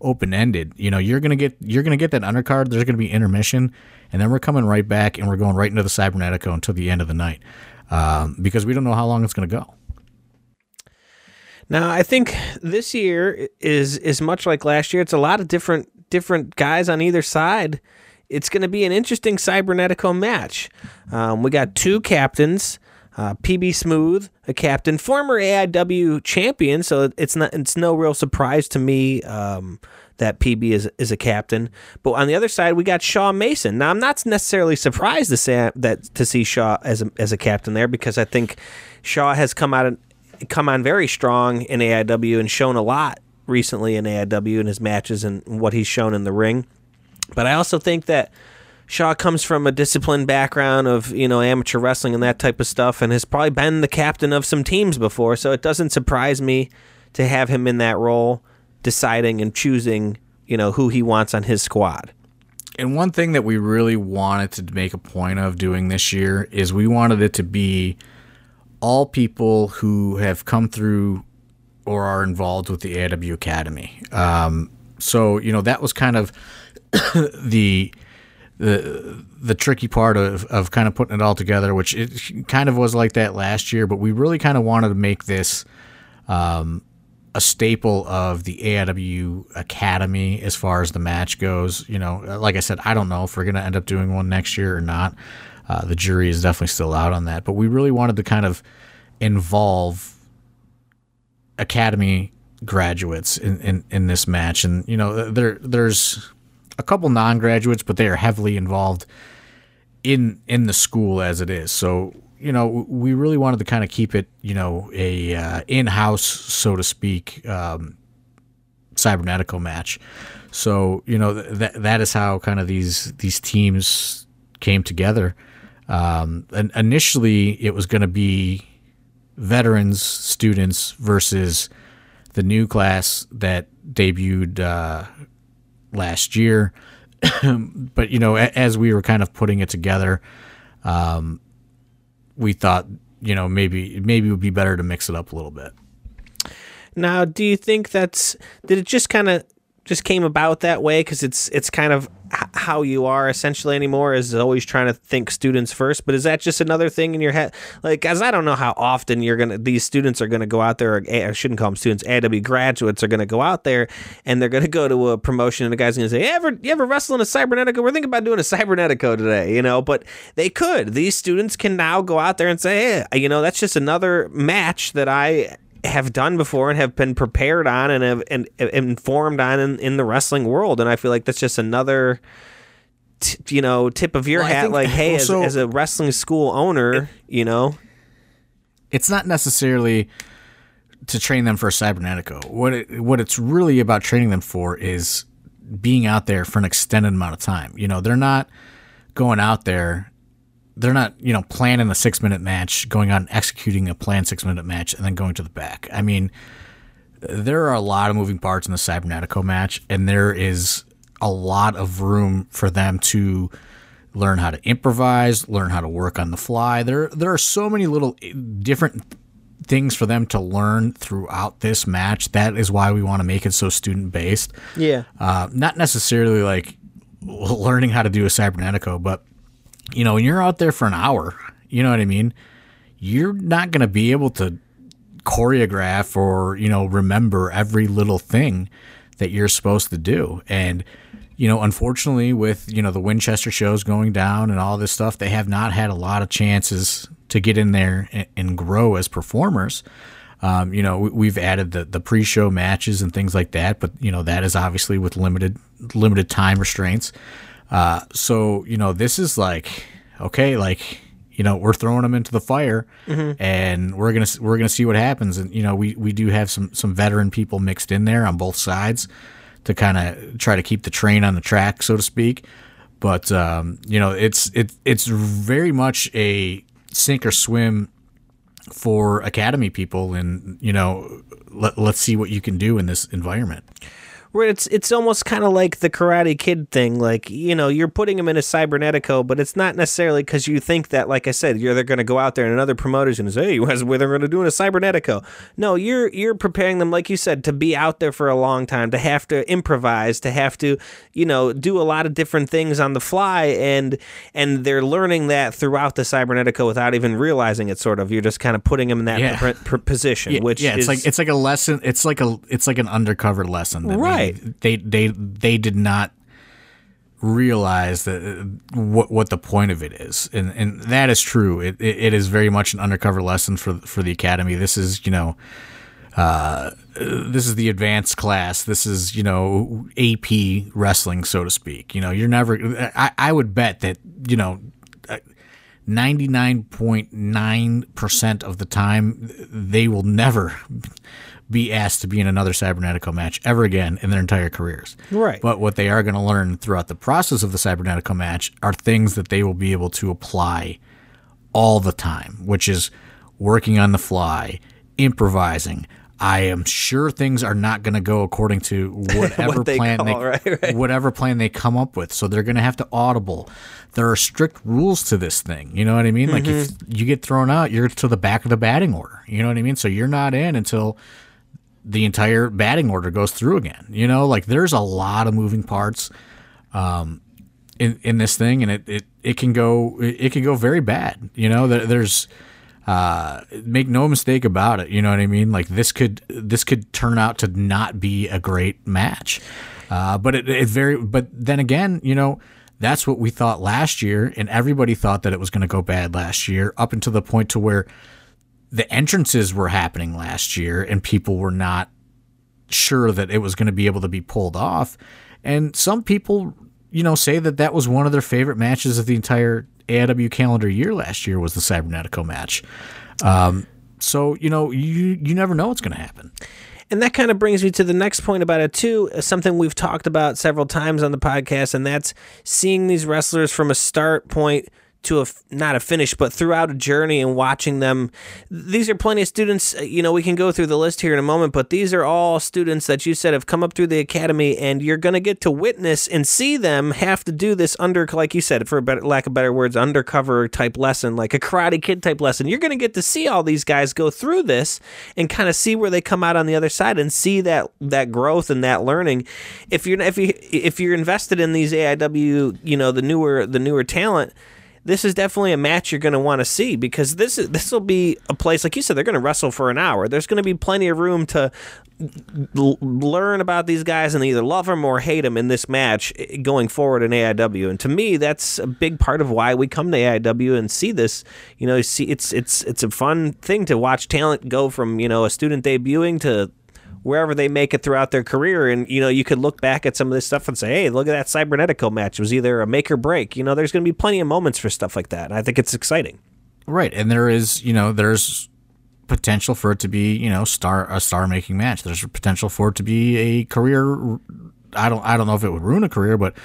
open ended. You know, you're gonna get you're gonna get that undercard. There's gonna be intermission, and then we're coming right back, and we're going right into the Cibernetico until the end of the night, um, because we don't know how long it's gonna go. Now, I think this year is is much like last year. It's a lot of different different guys on either side. It's going to be an interesting Cibernetico match. Um, we got two captains. Uh, PB Smooth, a captain, former AIW champion, so it's not it's no real surprise to me um, that PB is is a captain. But on the other side, we got Shaw Mason. Now, I'm not necessarily surprised to say that to see Shaw as a, as a captain there because I think Shaw has come out come on very strong in AIW and shown a lot recently in AIW in his matches and what he's shown in the ring. But I also think that Shaw comes from a disciplined background of, you know, amateur wrestling and that type of stuff and has probably been the captain of some teams before, so it doesn't surprise me to have him in that role deciding and choosing, you know, who he wants on his squad. And one thing that we really wanted to make a point of doing this year is we wanted it to be all people who have come through or are involved with the AIW Academy. Um, so you know that was kind of the the the tricky part of, of kind of putting it all together, which it kind of was like that last year, but we really kind of wanted to make this um, a staple of the AIW Academy as far as the match goes. You know, like I said, I don't know if we're going to end up doing one next year or not. Uh, the jury is definitely still out on that, but we really wanted to kind of involve Academy graduates in, in, in this match, and you know there there's a couple non-graduates, but they are heavily involved in in the school as it is. So you know, we really wanted to kind of keep it, you know, a uh, in-house, so to speak, um, cybernetical match. So you know that that is how kind of these these teams came together. Um, and initially, it was going to be veterans students versus the new class that debuted uh, last year. but you know, as we were kind of putting it together, um, we thought you know maybe maybe it would be better to mix it up a little bit. Now, do you think that's did it just kind of just came about that way because it's it's kind of how you are essentially anymore is always trying to think students first but is that just another thing in your head? Like as i don't know how often you're gonna these students are gonna go out there or i shouldn't call them students aw graduates are gonna go out there and they're gonna go to a promotion and the guy's gonna say hey, ever you ever wrestle in a cibernetico we're thinking about doing a cibernetico today you know but they could. These students can now go out there and say hey you know that's just another match that i have done before and have been prepared on and have and, and informed on in, in the wrestling world. And I feel like that's just another, t- you know, tip of your well, hat. Like, hey, as, as, a wrestling school owner, it, you know, it's not necessarily to train them for a cibernetico. What it, what it's really about training them for is being out there for an extended amount of time. You know, they're not going out there they're not, you know, planning a six minute match, going out and executing a planned six minute match, and then going to the back. I mean, there are a lot of moving parts in the Cibernetico match, and there is a lot of room for them to learn how to improvise, learn how to work on the fly. There, there are so many little eh, different things for them to learn throughout this match. That is why we want to make it so student based. Yeah. Uh, not necessarily like learning how to do a Cibernetico, but you know, when you're out there for an hour, you know what I mean? You're not going to be able to choreograph or, you know, remember every little thing that you're supposed to do. And, you know, unfortunately, with, you know, the Winchester shows going down and all this stuff, they have not had a lot of chances to get in there and, and grow as performers. Um, you know, we've added the, the pre-show matches and things like that, but you know that is obviously with limited limited time restraints. Uh, so you know, this is like okay, like you know, we're throwing them into the fire, mm-hmm. and we're gonna we're gonna see what happens. And you know, we we do have some some veteran people mixed in there on both sides to kind of try to keep the train on the track, so to speak. But um, you know, it's it it's very much a sink or swim for academy people, and you know, let, let's see what you can do in this environment. Where it's it's almost kind of like the Karate Kid thing. Like you know, you're putting them in a cibernetico, but it's not necessarily because you think that, like I said, you're they're going to go out there and another promoters and say, hey, what's what they're going to do in a cibernetico? No, you're you're preparing them, like you said, to be out there for a long time, to have to improvise, to have to you know do a lot of different things on the fly, and and they're learning that throughout the cibernetico without even realizing it. Sort of, you're just kind of putting them in that Yeah. position, Yeah, which yeah, it's is, like it's like a lesson. It's like a it's like an undercover lesson. that Right. They they they did not realize that uh, what what the point of it is, and and that is true. It it, it is very much an undercover lesson for for the academy. This is you know. Uh, this is the advanced class. This is, you know, AP wrestling, so to speak. You know, you're never. I, I would bet that, you know, 99.9% of the time, they will never be asked to be in another Cibernetico match ever again in their entire careers. Right. But what they are going to learn throughout the process of the Cibernetico match are things that they will be able to apply all the time, which is working on the fly, improvising. I am sure things are not going to go according to whatever they plan call, they right, right. whatever plan they come up with. So they're going to have to audible. There are strict rules to this thing. You know what I mean? Like if Mm-hmm. you get thrown out, you're to the back of the batting order. You know what I mean? So you're not in until the entire batting order goes through again. You know, like there's a lot of moving parts um, in in this thing, and it, it, it can go it, can go very bad. You know, there, there's uh, make no mistake about it. You know what I mean? Like this could this could turn out to not be a great match. Uh, but it, it very but then again, you know. That's what we thought last year, and everybody thought that it was going to go bad last year, up until the point to where the entrances were happening last year and people were not sure that it was going to be able to be pulled off. And some people, you know, say that that was one of their favorite matches of the entire AIW calendar year last year was the Cibernetico match. Um, so, you know, you you never know what's going to happen. And that kind of brings me to the next point about it too, uh, something we've talked about several times on the podcast, and that's seeing these wrestlers from a start point to a not a finish, but throughout a journey and watching them. These are plenty of students. uh, You know, we can go through the list here in a moment, but these are all students that you said have come up through the academy, and you're going to get to witness and see them have to do this under, like you said, for a better, lack of better words, undercover type lesson, like a Karate Kid type lesson. You're going to get to see all these guys go through this and kind of see where they come out on the other side and see that that growth and that learning. If you're if you if you're invested in these AIW, you know the newer the newer talent this is definitely a match you're going to want to see because this is this will be a place like you said they're going to wrestle for an hour. There's going to be plenty of room to l- learn about these guys and either love them or hate them in this match eh, going forward in AIW. And to me, that's a big part of why we come to AIW and see this. You know, see it's it's it's a fun thing to watch talent go from you know a student debuting to wherever they make it throughout their career. And, you know, you could look back at some of this stuff and say, hey, look at that Cibernetico match. It was either a make or break. You know, there's going to be plenty of moments for stuff like that. And I think it's exciting. Right, and there is, you know, there's potential for it to be, you know, star a star making match. There's potential for it to be a career. I don't, I don't know if it would ruin a career, but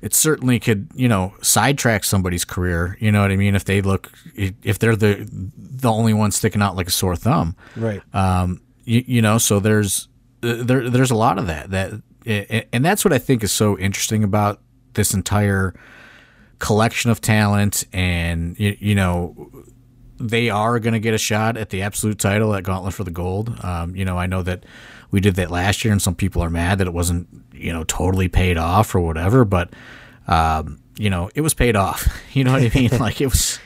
it certainly could, you know, sidetrack somebody's career. You know what I mean? If they look, if they're the the only one sticking out like a sore thumb, Right. um, you, you know, so there's there there's a lot of that that, and that's what I think is so interesting about this entire collection of talent, and you, you know, they are going to get a shot at the absolute title at Gauntlet for the Gold. Um, you know, I know that we did that last year, and some people are mad that it wasn't you know totally paid off or whatever, but um, you know, it was paid off. You know what I mean? like it was.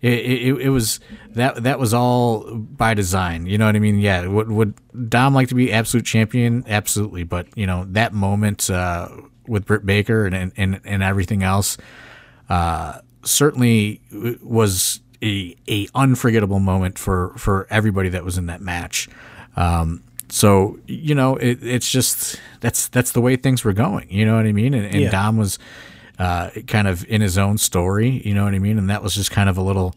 It, it, it was that that was all by design. You know what I mean? Yeah. Would would Dom like to be absolute champion? Absolutely. But you know that moment uh, with Britt Baker and and and everything else uh, certainly was a a unforgettable moment for for everybody that was in that match. Um, so you know it, it's just that's that's the way things were going. You know what I mean? And, and Yeah. Dom was uh, kind of in his own story. You know what I mean? And that was just kind of a little.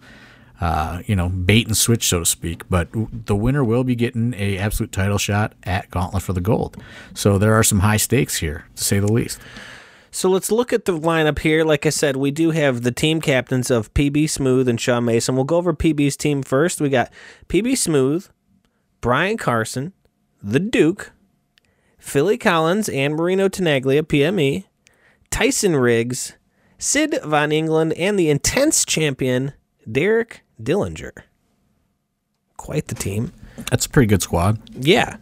Uh, you know, bait and switch, so to speak. But the winner will be getting a absolute title shot at Gauntlet for the Gold. So there are some high stakes here, to say the least. So let's look at the lineup here. Like I said, we do have the team captains of PB Smooth and Shawn Mason. We'll go over PB's team first. We got PB Smooth, Brian Carson, the Duke, Philly Collins and Marino Tenaglia, PME, Tyson Riggs, Sid Von England, and the intense champion, Derek Dillinger. Quite the team. That's a pretty good squad. Yeah.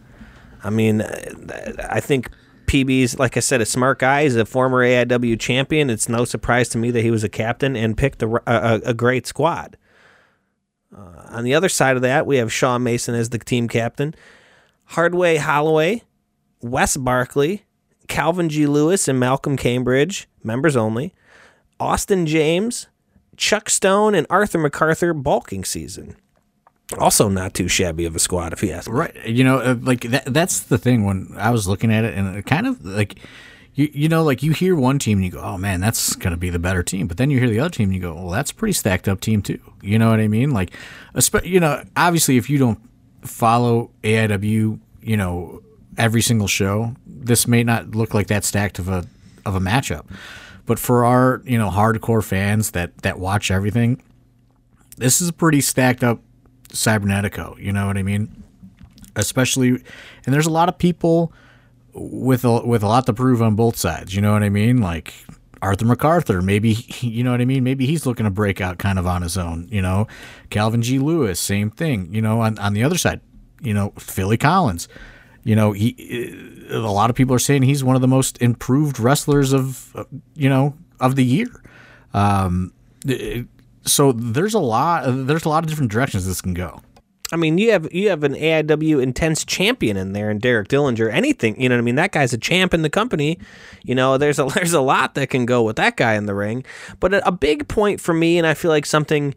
I mean, I think PB's, like I said, a smart guy. He's a former AIW champion. It's no surprise to me that he was a captain and picked a, a, a great squad. Uh, on the other side of that, we have Sean Mason as the team captain, Hardway Holloway, Wes Barkley, Calvin G. Lewis, and Malcolm Cambridge, members only, Austin James, Chuck Stone, and Arthur MacArthur, bulking season. Also, not too shabby of a squad, if you ask me. Right. You know, uh, like that, that's the thing when I was looking at it, and it kind of like, you, you know, like you hear one team and you go, oh man, that's going to be the better team. But then you hear the other team and you go, well, that's a pretty stacked up team too. You know what I mean? Like, you know, obviously, if you don't follow AIW, you know, every single show, this may not look like that stacked of a of a matchup. But for our, you know, hardcore fans that that watch everything, this is a pretty stacked up Cibernetico. You know what I mean? Especially, and there's a lot of people with a, with a lot to prove on both sides. You know what I mean? Like Arthur MacArthur, maybe you know what I mean. Maybe he's looking to break out kind of on his own. You know, Calvin G. Lewis, same thing. You know, on on the other side, you know Philly Collins. You know, he uh, a lot of people are saying he's one of the most improved wrestlers of uh, you know of the year. Um, uh, so there's a lot there's a lot of different directions this can go. I mean, you have you have an AIW intense champion in there, and Derek Dillinger. Anything, you know what I mean? That guy's a champ in the company. You know, there's a there's a lot that can go with that guy in the ring. But a, a big point for me, and I feel like something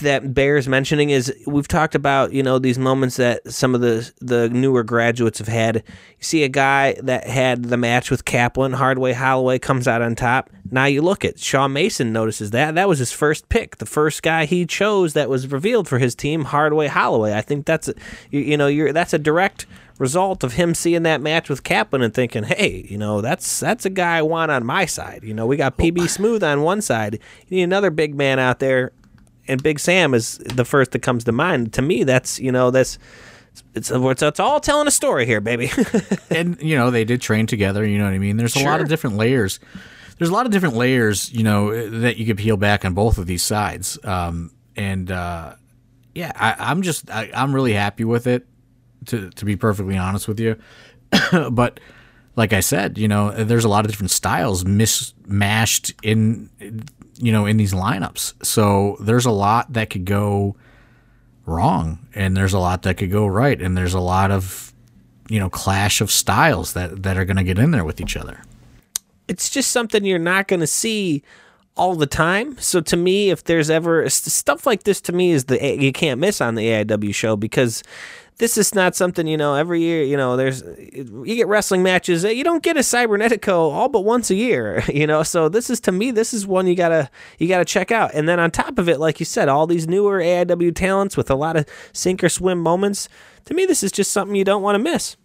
that bears mentioning is we've talked about you know these moments that some of the the newer graduates have had. You see a guy that had the match with Kaplan, Hardway Holloway comes out on top. Now you look at Shaw Mason notices that that was his first pick, the first guy he chose that was revealed for his team, Hardway Holloway. I think that's a, you, you know you're that's a direct result of him seeing that match with Kaplan and thinking, hey, you know, that's that's a guy I want on my side. You know, we got PB Smooth on one side. You need another big man out there and Big Sam is the first that comes to mind. To me, that's you know that's it's it's, it's all telling a story here, baby. and you know they did train together. You know what I mean? There's a sure. lot of different layers. There's a lot of different layers, you know, that you could peel back on both of these sides. Um, and uh, yeah, I, am just I, I'm really happy with it. To to be perfectly honest with you, but like I said, you know, there's a lot of different styles mismatched in you know, in these lineups. So there's a lot that could go wrong and there's a lot that could go right and there's a lot of you know clash of styles that that are going to get in there with each other. It's just something you're not going to see all the time. So to me, if there's ever stuff like this, to me is the you can't miss on the AIW show because this is not something you know every year you know there's you get wrestling matches you don't get a cibernetico all but once a year you know? So this is to me this is one you gotta you gotta check out. And then on top of it like you said all these newer aiw talents with a lot of sink or swim moments to me this is just something you don't want to miss.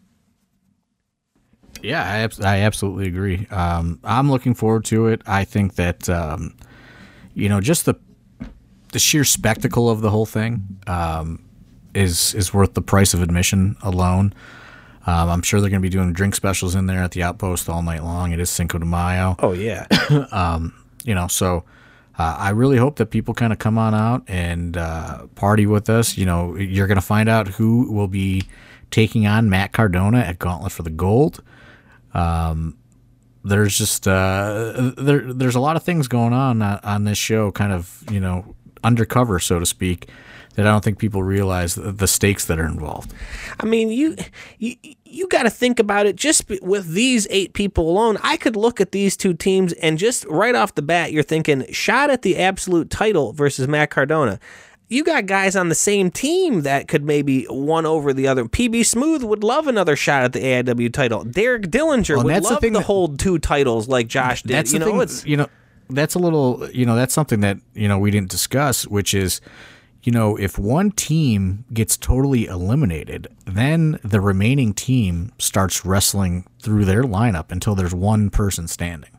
Yeah I, I absolutely agree. Um, i'm looking forward to it. I think that um, you know just the the sheer spectacle of the whole thing um, is is worth the price of admission alone. Um, I'm sure they're going to be doing drink specials in there at the Outpost all night long. It is Cinco de Mayo. Oh yeah. um, you know, so uh, I really hope that people kind of come on out and uh, party with us. You know, you're going to find out who will be taking on Matt Cardona at Gauntlet for the Gold. Um, there's just uh, there there's a lot of things going on uh, on this show, kind of you know undercover, so to speak that I don't think people realize the stakes that are involved. I mean, you you, you got to think about it just with these eight people alone. I could look at these two teams and just right off the bat, you're thinking shot at the absolute title versus Matt Cardona. You got guys on the same team that could maybe one over the other. PB Smooth would love another shot at the AIW title. Derek Dillinger well, would love to that, hold two titles like Josh did. That's you know, thing, you know that's a little you know that's something that you know we didn't discuss, which is you know, if one team gets totally eliminated, then the remaining team starts wrestling through their lineup until there's one person standing.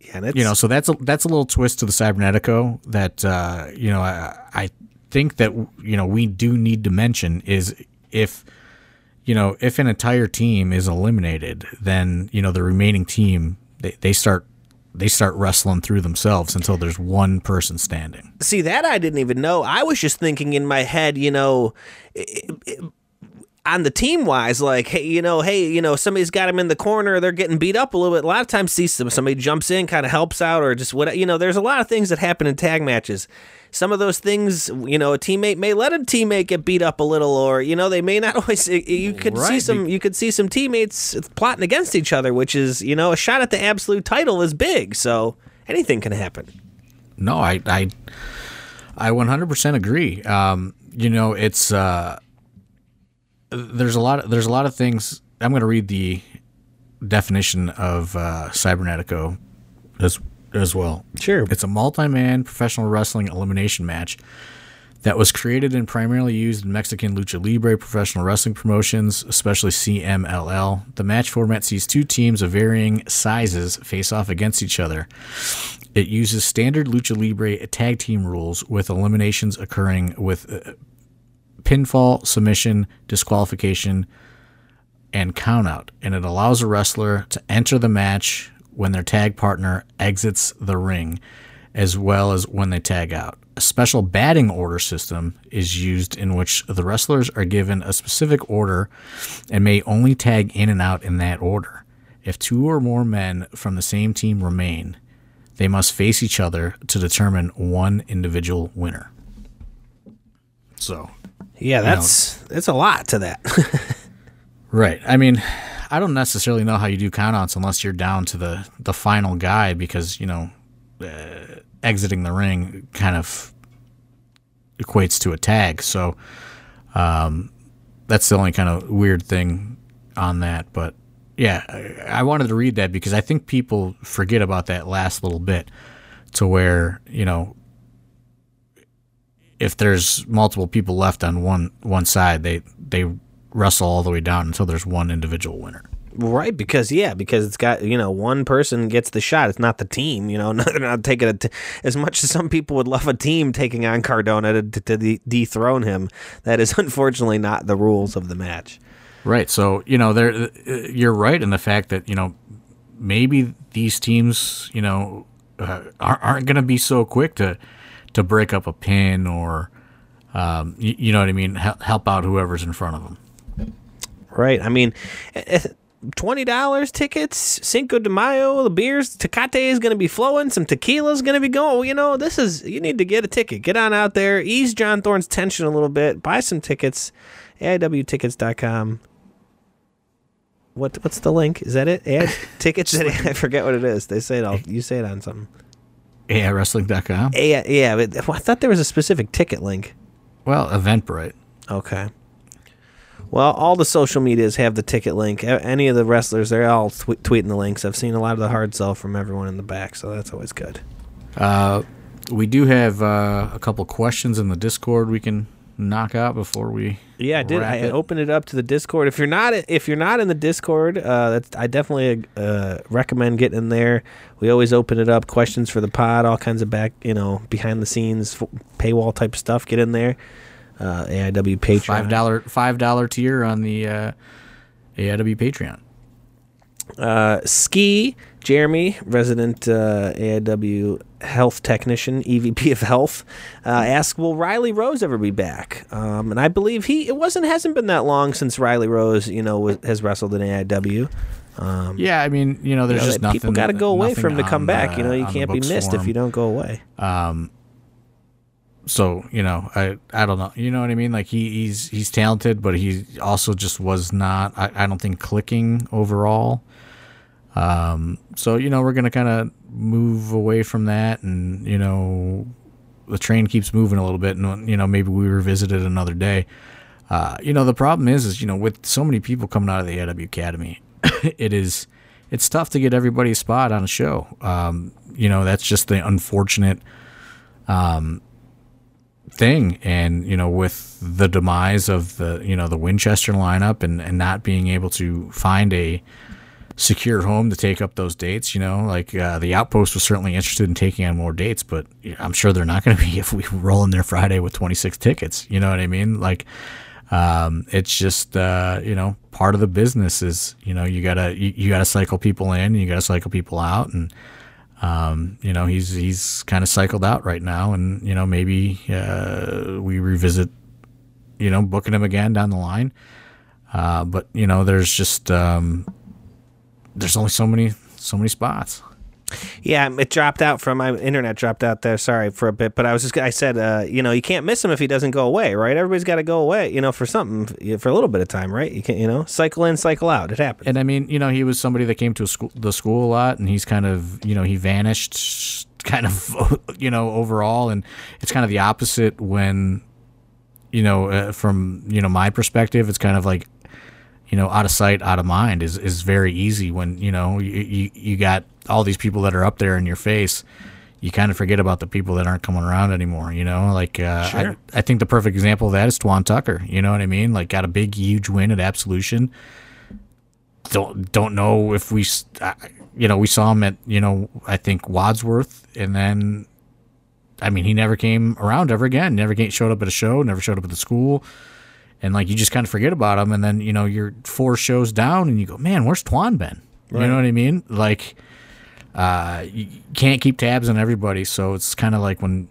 Yeah, you know, so that's a that's a little twist to the Cibernetico that uh, you know I, I think that you know we do need to mention is if you know, if an entire team is eliminated, then you know the remaining team they, they start they start wrestling through themselves until there's one person standing. See that I didn't even know. I was just thinking in my head, you know, on the team wise, like hey, you know, hey, you know, somebody's got him in the corner, they're getting beat up a little bit. A lot of times, see some somebody jumps in, kind of helps out, or just what you know. There's a lot of things that happen in tag matches. Some of those things, you know, a teammate may let a teammate get beat up a little, or you know, they may not always. You could right. see some, you could see some teammates plotting against each other, which is, you know, a shot at the absolute title is big. So anything can happen. No, I, I, I 100% agree. Um, you know, it's. uh there's a lot of, there's a lot of things. I'm going to read the definition of uh, cibernetico as as well. Sure. It's a multi-man professional wrestling elimination match that was created and primarily used in Mexican lucha libre professional wrestling promotions, especially CMLL. The match format sees two teams of varying sizes face off against each other. It uses standard lucha libre tag team rules with eliminations occurring with uh, pinfall, submission, disqualification, and countout. And it allows a wrestler to enter the match when their tag partner exits the ring, as well as when they tag out. A special batting order system is used in which the wrestlers are given a specific order and may only tag in and out in that order. If two or more men from the same team remain, they must face each other to determine one individual winner. So, yeah, that's you know, it's a lot to that. right. I mean, I don't necessarily know how you do countouts unless you're down to the the final guy because you know uh, exiting the ring kind of equates to a tag. So um, that's the only kind of weird thing on that. But yeah, I, I wanted to read that because I think people forget about that last little bit to where you know if there's multiple people left on one one side, they they wrestle all the way down until there's one individual winner. Right, because yeah, because it's got you know one person gets the shot. It's not the team. You know, they're not taking it as much as some people would love a team taking on Cardona to, to, dethrone him. That is unfortunately not the rules of the match. Right. So you know, there uh, you're right in the fact that you know maybe these teams you know uh, aren't going to be so quick to to break up a pin or um, you, you know what I mean, help out whoever's in front of them. Right. I mean, twenty dollars tickets, Cinco de Mayo, the beers, Tecate is going to be flowing, some tequila is going to be going. You know, this is you need to get a ticket. Get on out there, ease John Thorne's tension a little bit, buy some tickets. AIWtickets.com. What what's the link? Is that it? AI tickets. I forget what it is. They say it all. You say it on something. AIWrestling.com. AI, yeah, but I thought there was a specific ticket link. Well, Eventbrite. Okay. Well, all the social medias have the ticket link. Any of the wrestlers, they're all tw- tweeting the links. I've seen a lot of the hard sell from everyone in the back, so that's always good. Uh, we do have uh, a couple questions in the Discord we can knock out before we. Yeah, I did. I it. opened it up to the Discord. If you're not, if you're not in the Discord, uh, that's, I definitely uh, recommend getting in there. We always open it up, questions for the pod, all kinds of back, you know, behind the scenes paywall type stuff. Get in there uh, AIW Patreon. Five dollar five dollar tier on the uh, AIW Patreon. Uh, Ski Jeremy, resident uh, AIW health technician, EVP of health, uh, asked, "Will Riley Rose ever be back?" Um, and I believe he it wasn't hasn't been that long since Riley Rose, you know, was, has wrestled in AIW. Um, yeah, I mean, you know, there's you know, just nothing. People got to go away for him to come back. you know, you can't be missed if you don't go away. Um, so you know i i don't know you know what i mean like he, he's he's talented but he also just was not i, I don't think clicking overall um so you know we're gonna kind of move away from that and you know the train keeps moving a little bit and you know maybe we revisit it another day uh you know the problem is is you know with so many people coming out of the AW Academy it is it's tough to get everybody a spot on a show um you know that's just the unfortunate um thing. And, you know, with the demise of the, you know, the Winchester lineup and, and not being able to find a secure home to take up those dates, you know, like uh, the Outpost was certainly interested in taking on more dates, but I'm sure they're not going to be if we roll in there Friday with 26 tickets. You know what I mean? Like, Um, it's just uh, you know part of the business is you know you gotta you, you gotta cycle people in, you gotta cycle people out, and um, you know he's he's kind of cycled out right now, and you know maybe uh, we revisit you know booking him again down the line. Uh, but you know there's just um, there's only so many so many spots. Yeah, it dropped out from my internet dropped out there. Sorry for a bit, but I was just I said, uh, you know, you can't miss him if he doesn't go away, right? Everybody's got to go away, you know, for something for a little bit of time, right? You can, you know, cycle in, cycle out. It happens. And I mean, you know, he was somebody that came to school, the school a lot, and he's kind of, you know, he vanished, kind of, you know, overall, and it's kind of the opposite when, you know, uh, from you know my perspective, it's kind of like you know, out of sight, out of mind is, is very easy when, you know, you, you, you got all these people that are up there in your face. You kind of forget about the people that aren't coming around anymore, you know? Like, uh, Sure. I, I think the perfect example of that is Twan Tucker. You know what I mean? Like, got a big, huge win at Absolution. Don't don't know if we, you know, we saw him at, you know, I think Wadsworth, and then, I mean, he never came around ever again. Never came, showed up at a show. Never showed up at the school and like you just kind of forget about him and then you know you're four shows down and you go man where's twan been you know what i mean like uh you can't keep tabs on everybody so it's kind of like when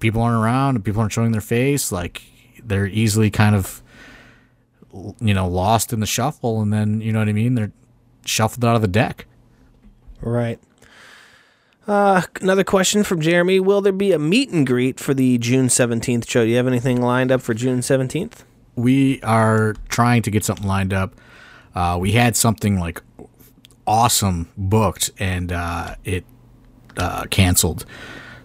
people aren't around and people aren't showing their face like they're easily kind of you know lost in the shuffle and then you know what i mean they're shuffled out of the deck Right. Uh, another question from Jeremy: Will there be a meet and greet for the June seventeenth show? Do you have anything lined up for June seventeenth? We are trying to get something lined up. Uh, we had something like awesome booked and uh, it uh, canceled.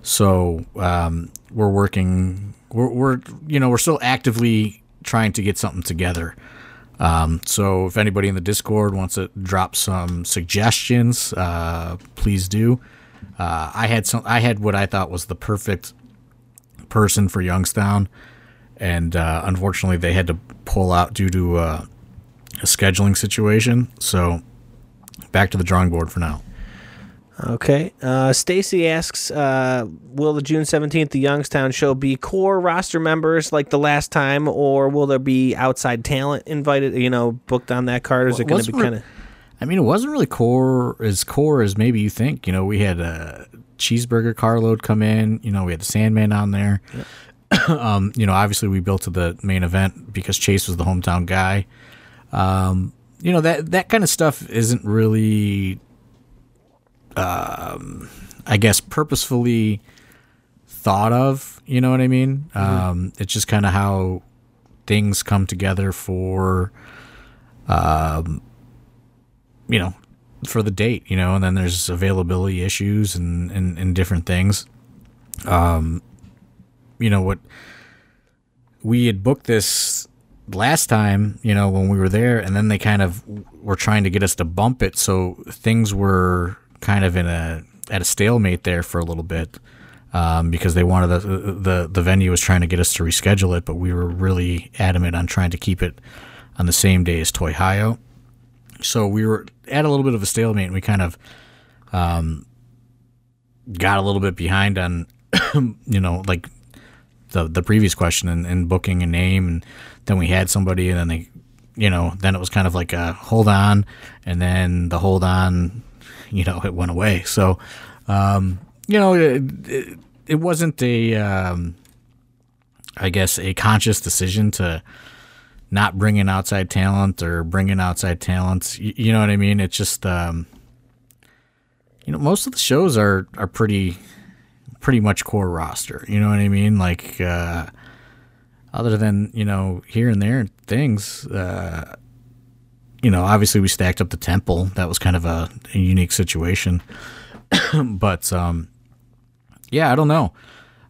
So um, we're working. We're, we're you know we're still actively trying to get something together. Um, so if anybody in the Discord wants to drop some suggestions, uh, please do. Uh, I had some. I had what I thought was the perfect person for Youngstown, and uh, unfortunately they had to pull out due to uh, a scheduling situation. So back to the drawing board for now. Okay. Uh, Stacy asks, uh, will the June 17th, the Youngstown show be core roster members like the last time, or will there be outside talent invited, you know, booked on that card? Or is it going to be kind of. I mean, it wasn't really core as core as maybe you think. You know, we had a cheeseburger carload come in. You know, we had the Sandman on there. um, you know, obviously we built to the main event because Chase was the hometown guy. Um, you know that that kind of stuff isn't really, um, I guess, purposefully thought of. You know what I mean? Um, it's just kind of how things come together for um you know, for the date, you know, and then there's availability issues and, and, and different things. Um, you know, what we had booked this last time, you know, when we were there, and then they kind of were trying to get us to bump it. So things were kind of in a, at a stalemate there for a little bit. Um, because they wanted the, the the venue was trying to get us to reschedule it, but we were really adamant on trying to keep it on the same day as Toy Hio so we were at a little bit of a stalemate and we kind of um, got a little bit behind on you know like the the previous question and, and booking a name and then we had somebody and then they you know then it was kind of like a hold on and then the hold on you know it went away so um, you know it, it, it wasn't a um, I guess a conscious decision to not bringing outside talent or bringing outside talents. You, you know what I mean? It's just, um, you know, most of the shows are are pretty pretty much core roster. You know what I mean? Like, uh, other than you know here and there things. Uh, you know, obviously we stacked up the temple. That was kind of a, a unique situation. but um, yeah, I don't know.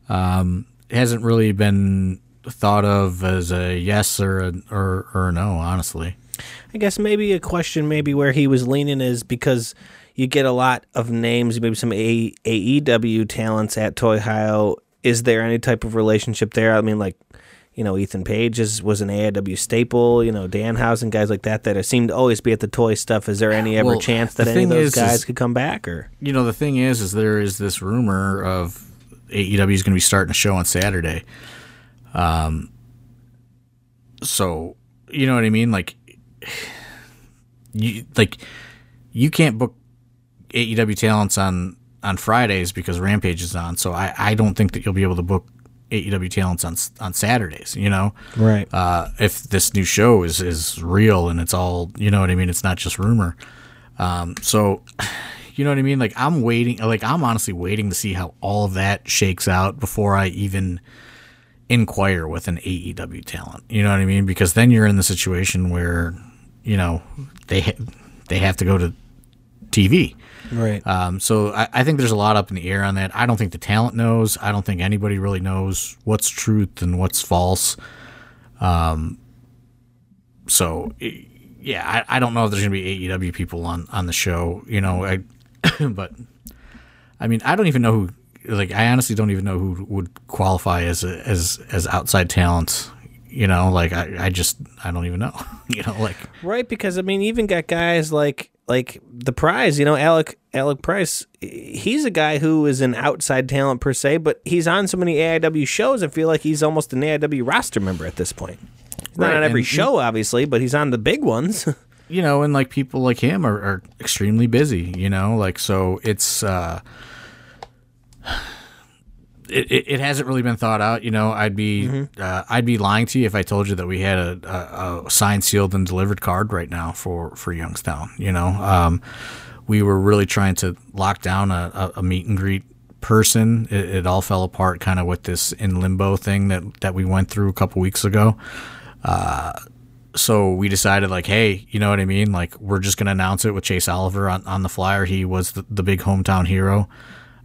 Um, it hasn't really been thought of as a yes or a, or or a no. Honestly, I guess maybe a question, maybe where he was leaning is because you get a lot of names, maybe some a- AEW talents at Toy Hio. Is there any type of relationship there? I mean, like, you know, Ethan Page is, was an AEW staple, you know, Danhausen, guys like that that seem to always be at the toy stuff. Is there any ever Well, chance that any of those is- guys is- could come back? Or you know the thing is, is there is this rumor of AEW is going to be starting a show on Saturday. Um, so you know what I mean? Like, you like you can't book AEW talents on on Fridays because Rampage is on. So I I don't think that you'll be able to book AEW talents on on Saturdays. You know, Right. uh, if this new show is is real and it's all you know what I mean. It's not just rumor. Um, so you know what I mean. Like I'm waiting. Like I'm honestly waiting to see how all of that shakes out before I even inquire with an AEW talent. You know what I mean? Because then you're in the situation where you know they ha- they have to go to TV. Right. Um, so I, I think there's a lot up in the air on that. I don't think the talent knows. I don't think anybody really knows what's truth and what's false. Um, so yeah, I, I don't know if there's gonna be AEW people on on the show. You know, I but I mean, I don't even know who. Like, I honestly don't even know who would qualify as a, as as outside talent. You know, like I, I just I don't even know. you know, like Right, because I mean, even got guys like like the prize. You know, Alec Alec Price. He's a guy who is an outside talent per se, but he's on so many AIW shows. I feel like he's almost an AIW roster member at this point. He's not on every and- show, obviously, but he's on the big ones. you know, and like people like him are, are extremely busy, you know, like so it's uh it, it, it hasn't really been thought out, you know. I'd be uh, I'd be lying to you if I told you that we had a, a, a signed, sealed, and delivered card right now for for Youngstown. You know, um, we were really trying to lock down a, a, a meet and greet person. It, it all fell apart, kind of with this in limbo thing that that we went through a couple weeks ago. So we decided like hey you know what i mean? Like we're just to announce it with chase oliver on, on the flyer. He was the, the big hometown hero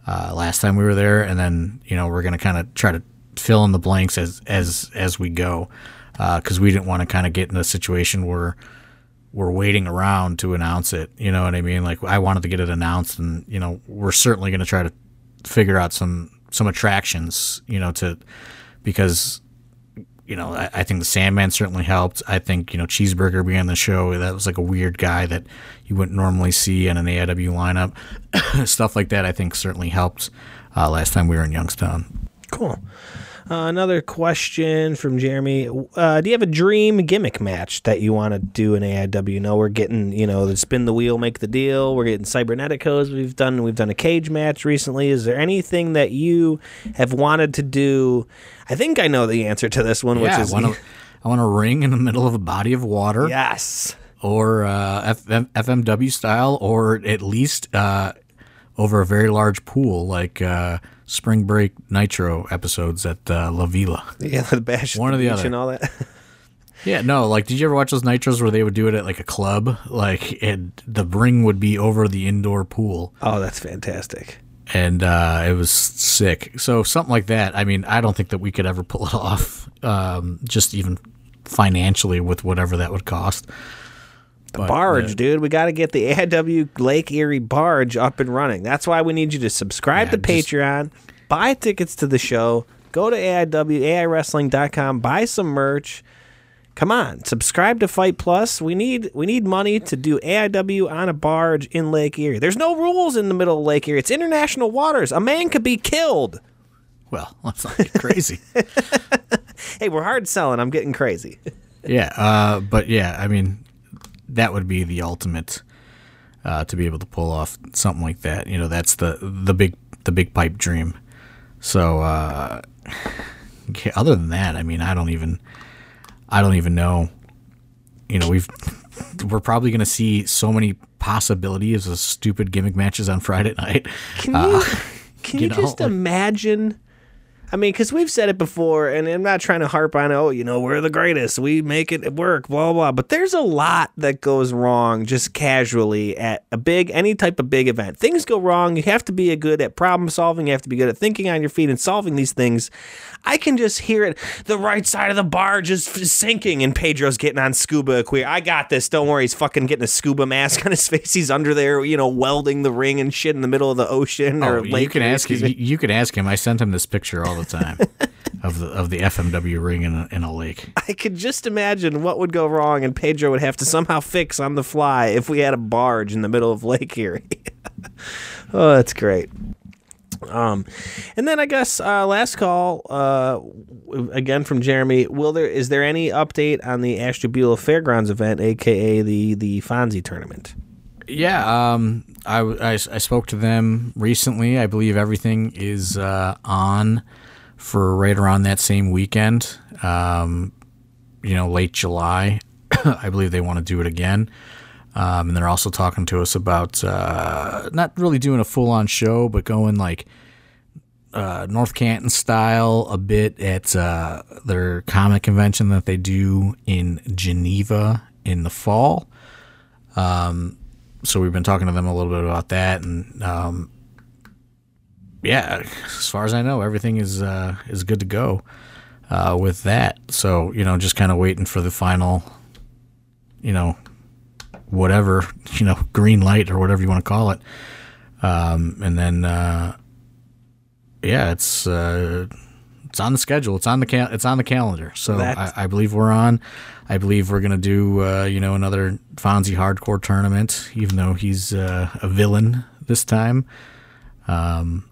uh, last time we were there. And then you know we're to kind of try to fill in the blanks as as as we go because we didn't want to kind of get in a situation where we're waiting around to announce it you know what i mean like i wanted to get it announced and you know we're certainly going to try to figure out some some attractions you know to because you know, I, I think the Sandman certainly helped. I think, you know, Cheeseburger being on the show, that was like a weird guy that you wouldn't normally see in an AIW lineup. Stuff like that, I think, certainly helped uh, last time we were in Youngstown. cool. Uh, another question from Jeremy. Uh, do you have a dream gimmick match that you want to do in AIW? No, we're getting, you know, the spin the wheel, make the deal. We're getting ciberneticos. We've done we've done a cage match recently. Is there anything that you have wanted to do? I think I know the answer to this one, which yeah, is I want, a, I want a ring in the middle of a body of water yes. or uh, FM, FMW style or at least uh, over a very large pool like uh, Spring Break Nitro episodes at uh, La Vela. Yeah, the bash One or the other. and all that. Yeah, no, like did you ever watch those nitros where they would do it at like a club? Like and the ring would be over the indoor pool oh, that's fantastic. and uh it was sick. So something like that. I mean, I don't think that we could ever pull it off um just even financially with whatever that would cost. The barge, yeah. dude. We got to get the AIW Lake Erie barge up and running. That's why we need you to subscribe Yeah, to just- Patreon, buy tickets to the show, go to AIW, AIWrestling.com, buy some merch. Come on, subscribe to Fight Plus. We need we need money to do AIW on a barge in Lake Erie. There's no rules in the middle of Lake Erie. It's international waters. A man could be killed. Well, let's not get crazy. Hey, we're hard selling. I'm getting crazy. yeah, uh but yeah, I mean that would be the ultimate uh to be able to pull off something like that. You know, that's the the big the big pipe dream. So uh okay, other than that, I mean, I don't even I don't even know. You know, we've we're probably going to see so many possibilities of stupid gimmick matches on Friday night. Can you can you, you know, just imagine? I mean, because we've said it before, and I'm not trying to harp on, oh, you know, we're the greatest, we make it work, blah blah. But there's a lot that goes wrong just casually at a big, any type of big event. Things go wrong. You have to be good at problem solving. You have to be good at thinking on your feet and solving these things. I can just hear it. The right side of the barge is f- sinking, and Pedro's getting on scuba queer. I got this. Don't worry. He's fucking getting a scuba mask on his face. He's under there, you know, welding the ring and shit in the middle of the ocean or Oh, lake. you can ask me. you can ask him. I sent him this picture all the time of the of the FMW ring in a, in a lake. I could just imagine what would go wrong, and Pedro would have to somehow fix on the fly if we had a barge in the middle of Lake Erie. oh, that's great. Um, and then I guess uh, last call uh, again from Jeremy. Will there is there any update on the Ashtabula Fairgrounds event, aka the the Fonzie tournament? Yeah, um, I, I I spoke to them recently. I believe everything is uh, on for right around that same weekend. Um, you know, late July. I believe they want to do it again. Um, and they're also talking to us about uh, not really doing a full on show, but going like uh, North Canton style a bit at uh, their comic convention that they do in Geneva in the fall so we've been talking to them a little bit about that, and um, yeah, as far as I know, everything is uh, is good to go uh, with that. So you know, just kind of waiting for the final, you know, whatever you know, green light or whatever you want to call it, um, and then uh, yeah, it's. Uh, it's on the schedule. It's on the cal- It's on the calendar. So I, I believe we're on. I believe we're gonna do uh, you know another Fonzie hardcore tournament, even though he's uh, a villain this time. Um,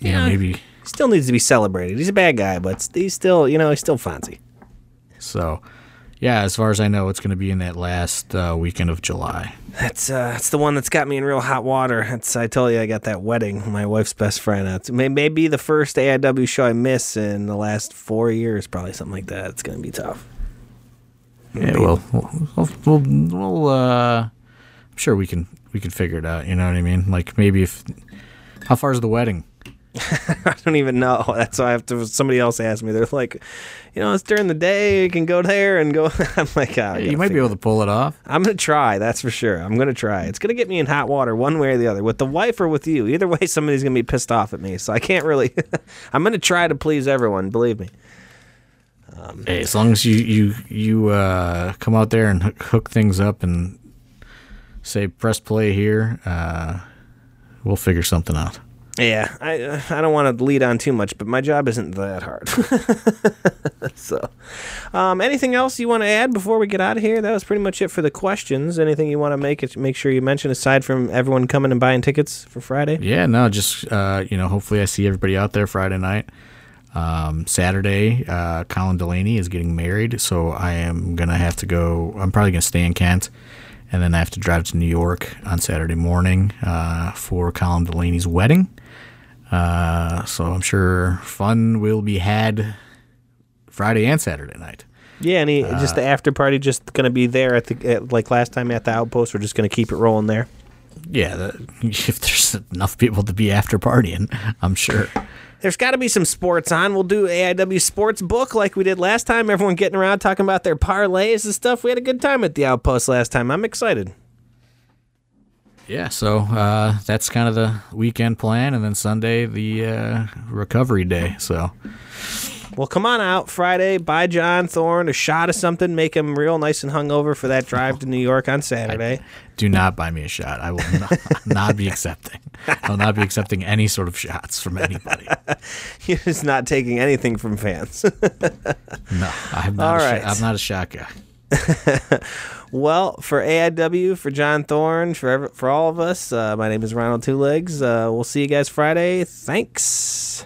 yeah, Yeah. maybe. Still needs to be celebrated. He's a bad guy, but he's still you know he's still Fonzie. So, yeah, as far as I know, it's gonna be in that last uh, weekend of July. That's uh, that's the one that's got me in real hot water. That's I told you I got that wedding. My wife's best friend. That's may, maybe the first AIW show I miss in the last four years, probably something like that. It's gonna be tough. Yeah, well, we'll, we'll, we'll uh, I'm sure we can we can figure it out. You know what I mean? Like maybe if how far is the wedding? I don't even know. That's why I have to. Somebody else asked me. They're like, you know, it's during the day. You can go there and go. I'm like, oh, you might be able to pull it off. I'm gonna try. That's for sure. I'm gonna try. It's gonna get me in hot water one way or the other, with the wife or with you. Either way, somebody's gonna be pissed off at me. So I can't really. I'm gonna try to please everyone. Believe me. Hey, as long as you you you uh, come out there and hook, hook things up and say press play here, uh, we'll figure something out. Yeah, I I don't want to lead on too much, but my job isn't that hard. so, um, anything else you want to add before we get out of here? That was pretty much it for the questions. Anything you want to make it make sure you mention aside from everyone coming and buying tickets for Friday? Yeah, no, just uh, you know, hopefully I see everybody out there Friday night. Um, Saturday, uh, Colin Delaney is getting married, so I am gonna have to go. I'm probably gonna stay in Kent, and then I have to drive to New York on Saturday morning uh, for Colin Delaney's wedding. Uh, so I'm sure fun will be had Friday and Saturday night. Yeah, and he, just the after party, just gonna be there at the at, like last time at the outpost. We're just gonna keep it rolling there. Yeah, the, if there's enough people to be after partying, I'm sure. There's got to be some sports on. We'll do AIW sports book like we did last time. Everyone getting around talking about their parlays and stuff. We had a good time at the outpost last time. I'm excited. Yeah, so uh, that's kind of the weekend plan, and then Sunday the uh, recovery day. So Well, come on out Friday. Buy John Thorne a shot of something. Make him real nice and hungover for that drive to New York on Saturday. do not buy me a shot. I will not, not be accepting. I will not be accepting any sort of shots from anybody. You're just not taking anything from fans. No, I'm not. All a right. I'm not a shot guy. well, for AIW, for John Thorne, for for all of us, uh, my name is Ronald Two Legs. Uh, we'll see you guys Friday. Thanks.